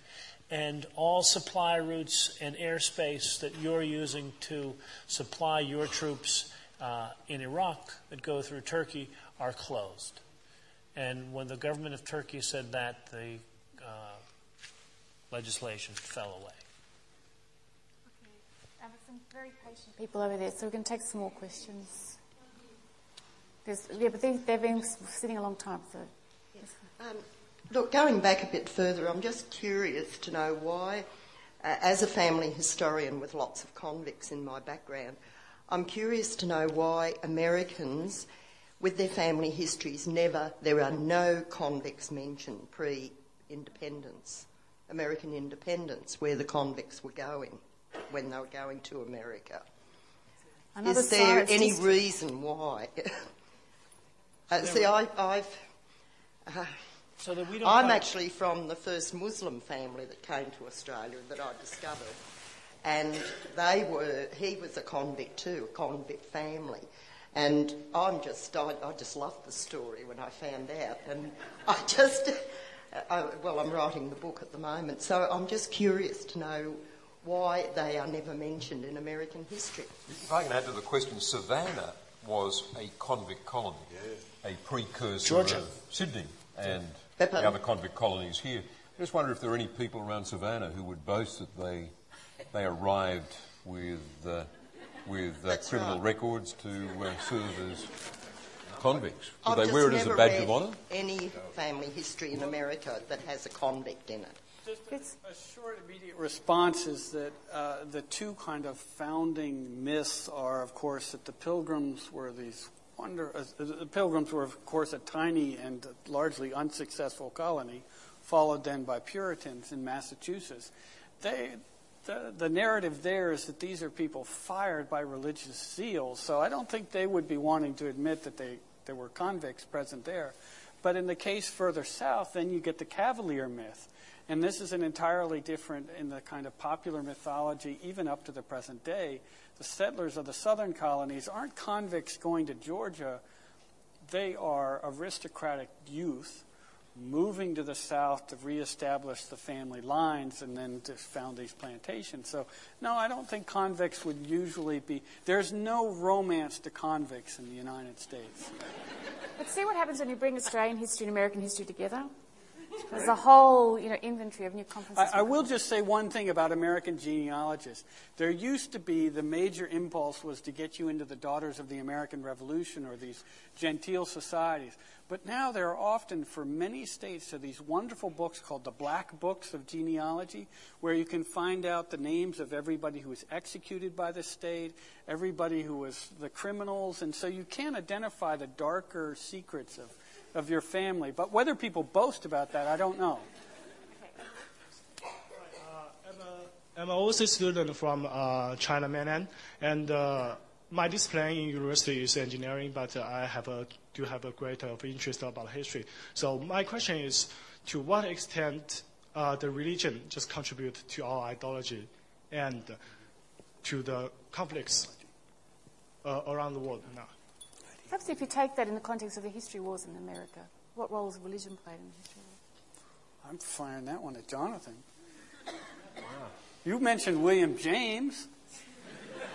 S4: and all supply routes and airspace that you're using to supply your troops uh, in Iraq that go through Turkey are closed. And when the government of Turkey said that, the uh, legislation fell away.
S5: Okay. I have some very patient people over there, so we're going to take some more questions. There's, yeah, but they, have been sitting a long time, so.
S18: Yes. Um, look, going back a bit further, I'm just curious to know why, uh, as a family historian with lots of convicts in my background, I'm curious to know why Americans, with their family histories, never, there are no convicts mentioned pre independence, American independence, where the convicts were going when they were going to America. Another Is there any reason why? Uh, see, I, have uh, so that we don't I'm actually from the first Muslim family that came to Australia that I discovered, and they were. He was a convict too, a convict family, and I'm just. I, I just loved the story when I found out, and I just. Uh, well, I'm writing the book at the moment, so I'm just curious to know why they are never mentioned in American history.
S8: If I can add to the question, Savannah was a convict colony. Yeah a precursor Georgia. of Sydney and the other convict colonies here. I just wonder if there are any people around Savannah who would boast that they they arrived with uh, with uh, criminal right. records to uh, serve as convicts. Do
S18: I've
S8: they wear it as a badge of honour?
S18: Any family history in America that has a convict in it.
S7: Just a, a short, immediate response is that uh, the two kind of founding myths are, of course, that the Pilgrims were these wonder, uh, the Pilgrims were, of course, a tiny and largely unsuccessful colony, followed then by Puritans in Massachusetts. They, the, the narrative there is that these are people fired by religious zeal, so I don't think they would be wanting to admit that they, there were convicts present there. But in the case further south, then you get the Cavalier myth. And this is an entirely different in the kind of popular mythology, even up to the present day, the settlers of the southern colonies aren't convicts going to Georgia. They are aristocratic youth moving to the south to reestablish the family lines and then to found these plantations. So, no, I don't think convicts would usually be. There's no romance to convicts in the United States.
S5: But see what happens when you bring Australian history and American history together? There's a whole you know, inventory of new conferences.
S7: I, I, will just say one thing about American genealogists. There used to be the major impulse was to get you into the Daughters of the American Revolution or these genteel societies. But now there are often, for many states, are these wonderful books called the Black Books of Genealogy, where you can find out the names of everybody who was executed by the state, everybody who was the criminals, and so you can identify the darker secrets of of your family. But whether people boast about that, I don't know.
S19: Uh, I'm, an overseas student from uh, China mainland, and uh, my discipline in university is engineering, but I have a, do have a great of interest about history. So my question is, to what extent uh, the religion just contribute to our ideology and to the conflicts uh, around the world now?
S5: Perhaps if you take that in the context of the history wars in America, what role has religion played in the history wars?
S7: I'm firing that one at Jonathan. Wow. You mentioned William James.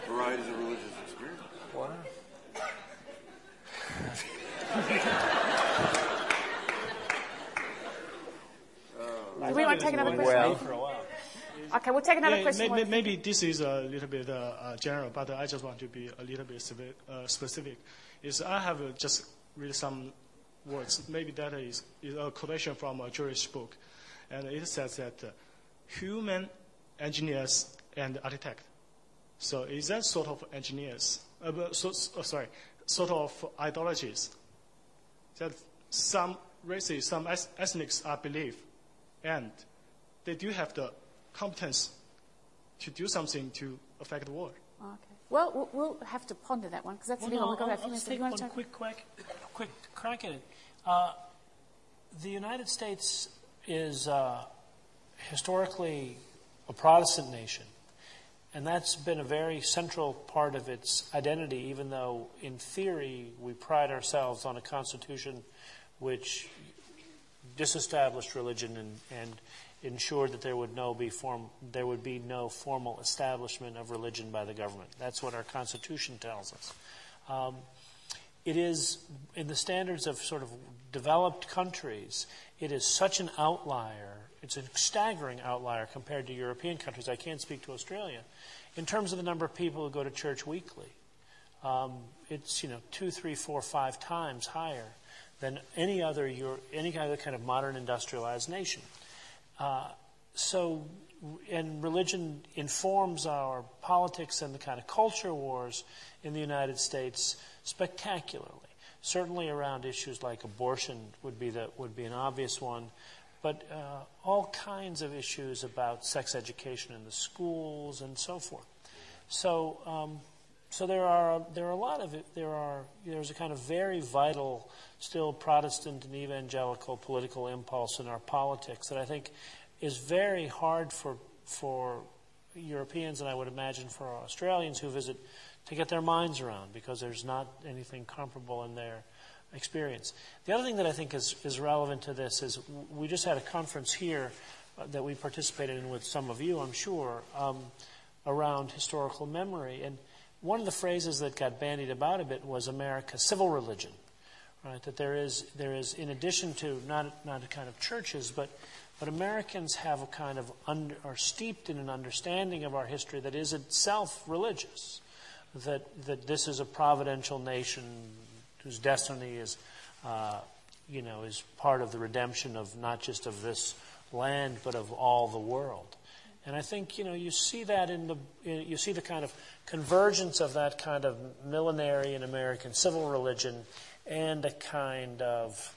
S3: Varieties of religious experience. Wow.
S5: Do we want to take another question?
S19: Well,
S5: okay, we'll take another
S19: yeah,
S5: question.
S19: Maybe, maybe, this is a little bit uh, uh, general, but I just want to be a little bit uh, specific is I have uh, just read some words. Maybe that is, is, a quotation from a Jewish book. And it says that uh, human engineers and architect. So is that sort of engineers? Uh, so, oh, sorry, sort of ideologies that some races, some ethnics are believe, and they do have the competence to do something to affect the world.
S2: Okay. Well, we'll have to ponder that one because that's
S4: well,
S2: a big
S4: no,
S2: one. We've got
S4: I'll,
S2: about a few
S4: I'll
S2: minutes.
S4: take one quick, quick, quick crack at it. Uh, the United States is uh, historically a Protestant nation, and that's been a very central part of its identity. Even though, in theory, we pride ourselves on a constitution which disestablished religion and, and ensured that there would no be form there would be no formal establishment of religion by the government. That's what our Constitution tells us. Um, it is in the standards of sort of developed countries. It is such an outlier. It's a staggering outlier compared to European countries. I can't speak to Australia in terms of the number of people who go to church weekly. Um, it's you know two, three, four, five times higher than any other Euro, any other kind of modern industrialized nation. Uh, so, and religion informs our politics and the kind of culture wars in the United States spectacularly. Certainly around issues like abortion would be the, would be an obvious one, but uh, all kinds of issues about sex education in the schools and so forth. So, um, so there are there are a lot of there are there's a kind of very vital still Protestant and evangelical political impulse in our politics that I think is very hard for for Europeans and I would imagine for Australians who visit to get their minds around because there's not anything comparable in their experience. The other thing that I think is, is relevant to this is we just had a conference here uh, that we participated in with some of you, I'm sure, um, around historical memory. And one of the phrases that got bandied about a bit was America's civil religion. Right, that there is, there is, in addition to not, not a kind of churches, but, but Americans have a kind of, under, are steeped in an understanding of our history that is itself religious that, that this is a providential nation whose destiny is, uh, you know, is part of the redemption of not just of this land, but of all the world. And I think, you know, you see that in the, you see the kind of convergence of that kind of millenarian American civil religion and a kind of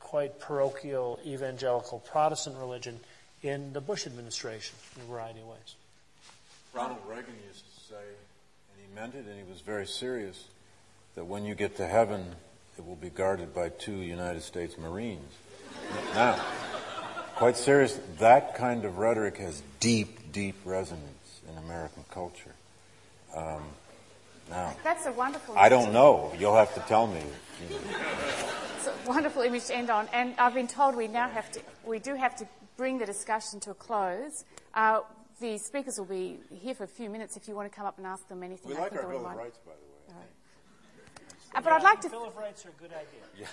S4: quite parochial evangelical Protestant religion in the Bush administration in a variety of ways.
S3: Ronald Reagan used to say, and he meant it, and he was very serious, that when you get to heaven, it will be guarded by two United States Marines. Now, quite serious, that kind of rhetoric has deep, deep resonance in American culture. Um, now,
S2: That's a wonderful.
S3: I don't know. You'll have to tell me.
S2: It's a wonderful image to end on. And I've been told we now have to, we do have to bring the discussion to a close. Uh, the speakers will be here for a few minutes if you want to come up and ask them anything.
S3: We
S2: they
S3: like our Bill of. Rights, by the way.
S2: Uh, but I'd like to.
S4: Bill of Rights are a good idea.
S8: Yeah.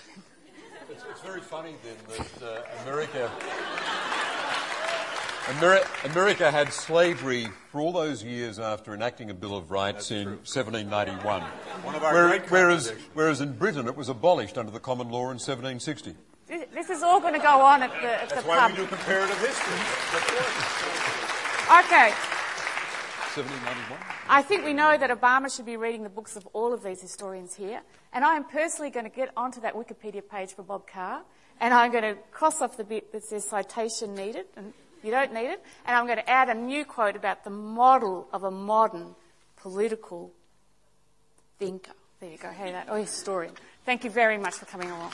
S8: It's, it's very funny then that uh, America, America had slavery for all those years after enacting a Bill of Rights in 1791.
S3: One of our
S8: Where-
S3: great
S8: whereas, whereas in Britain it was abolished under the common law in 1760.
S2: This- This is all going to go on at the, at
S3: That's
S2: the
S3: why
S2: pub.
S3: we do comparative history.
S2: Okay.
S8: 1791.
S2: I think we know that Obama should be reading the books of all of these historians here. And I am personally going to get onto that Wikipedia page for Bob Carr. And I'm going to cross off the bit that says citation needed, and you don't need it. And I'm going to add a new quote about the model of a modern political thinker. There you go, hey that, or historian. Thank you very much for coming along.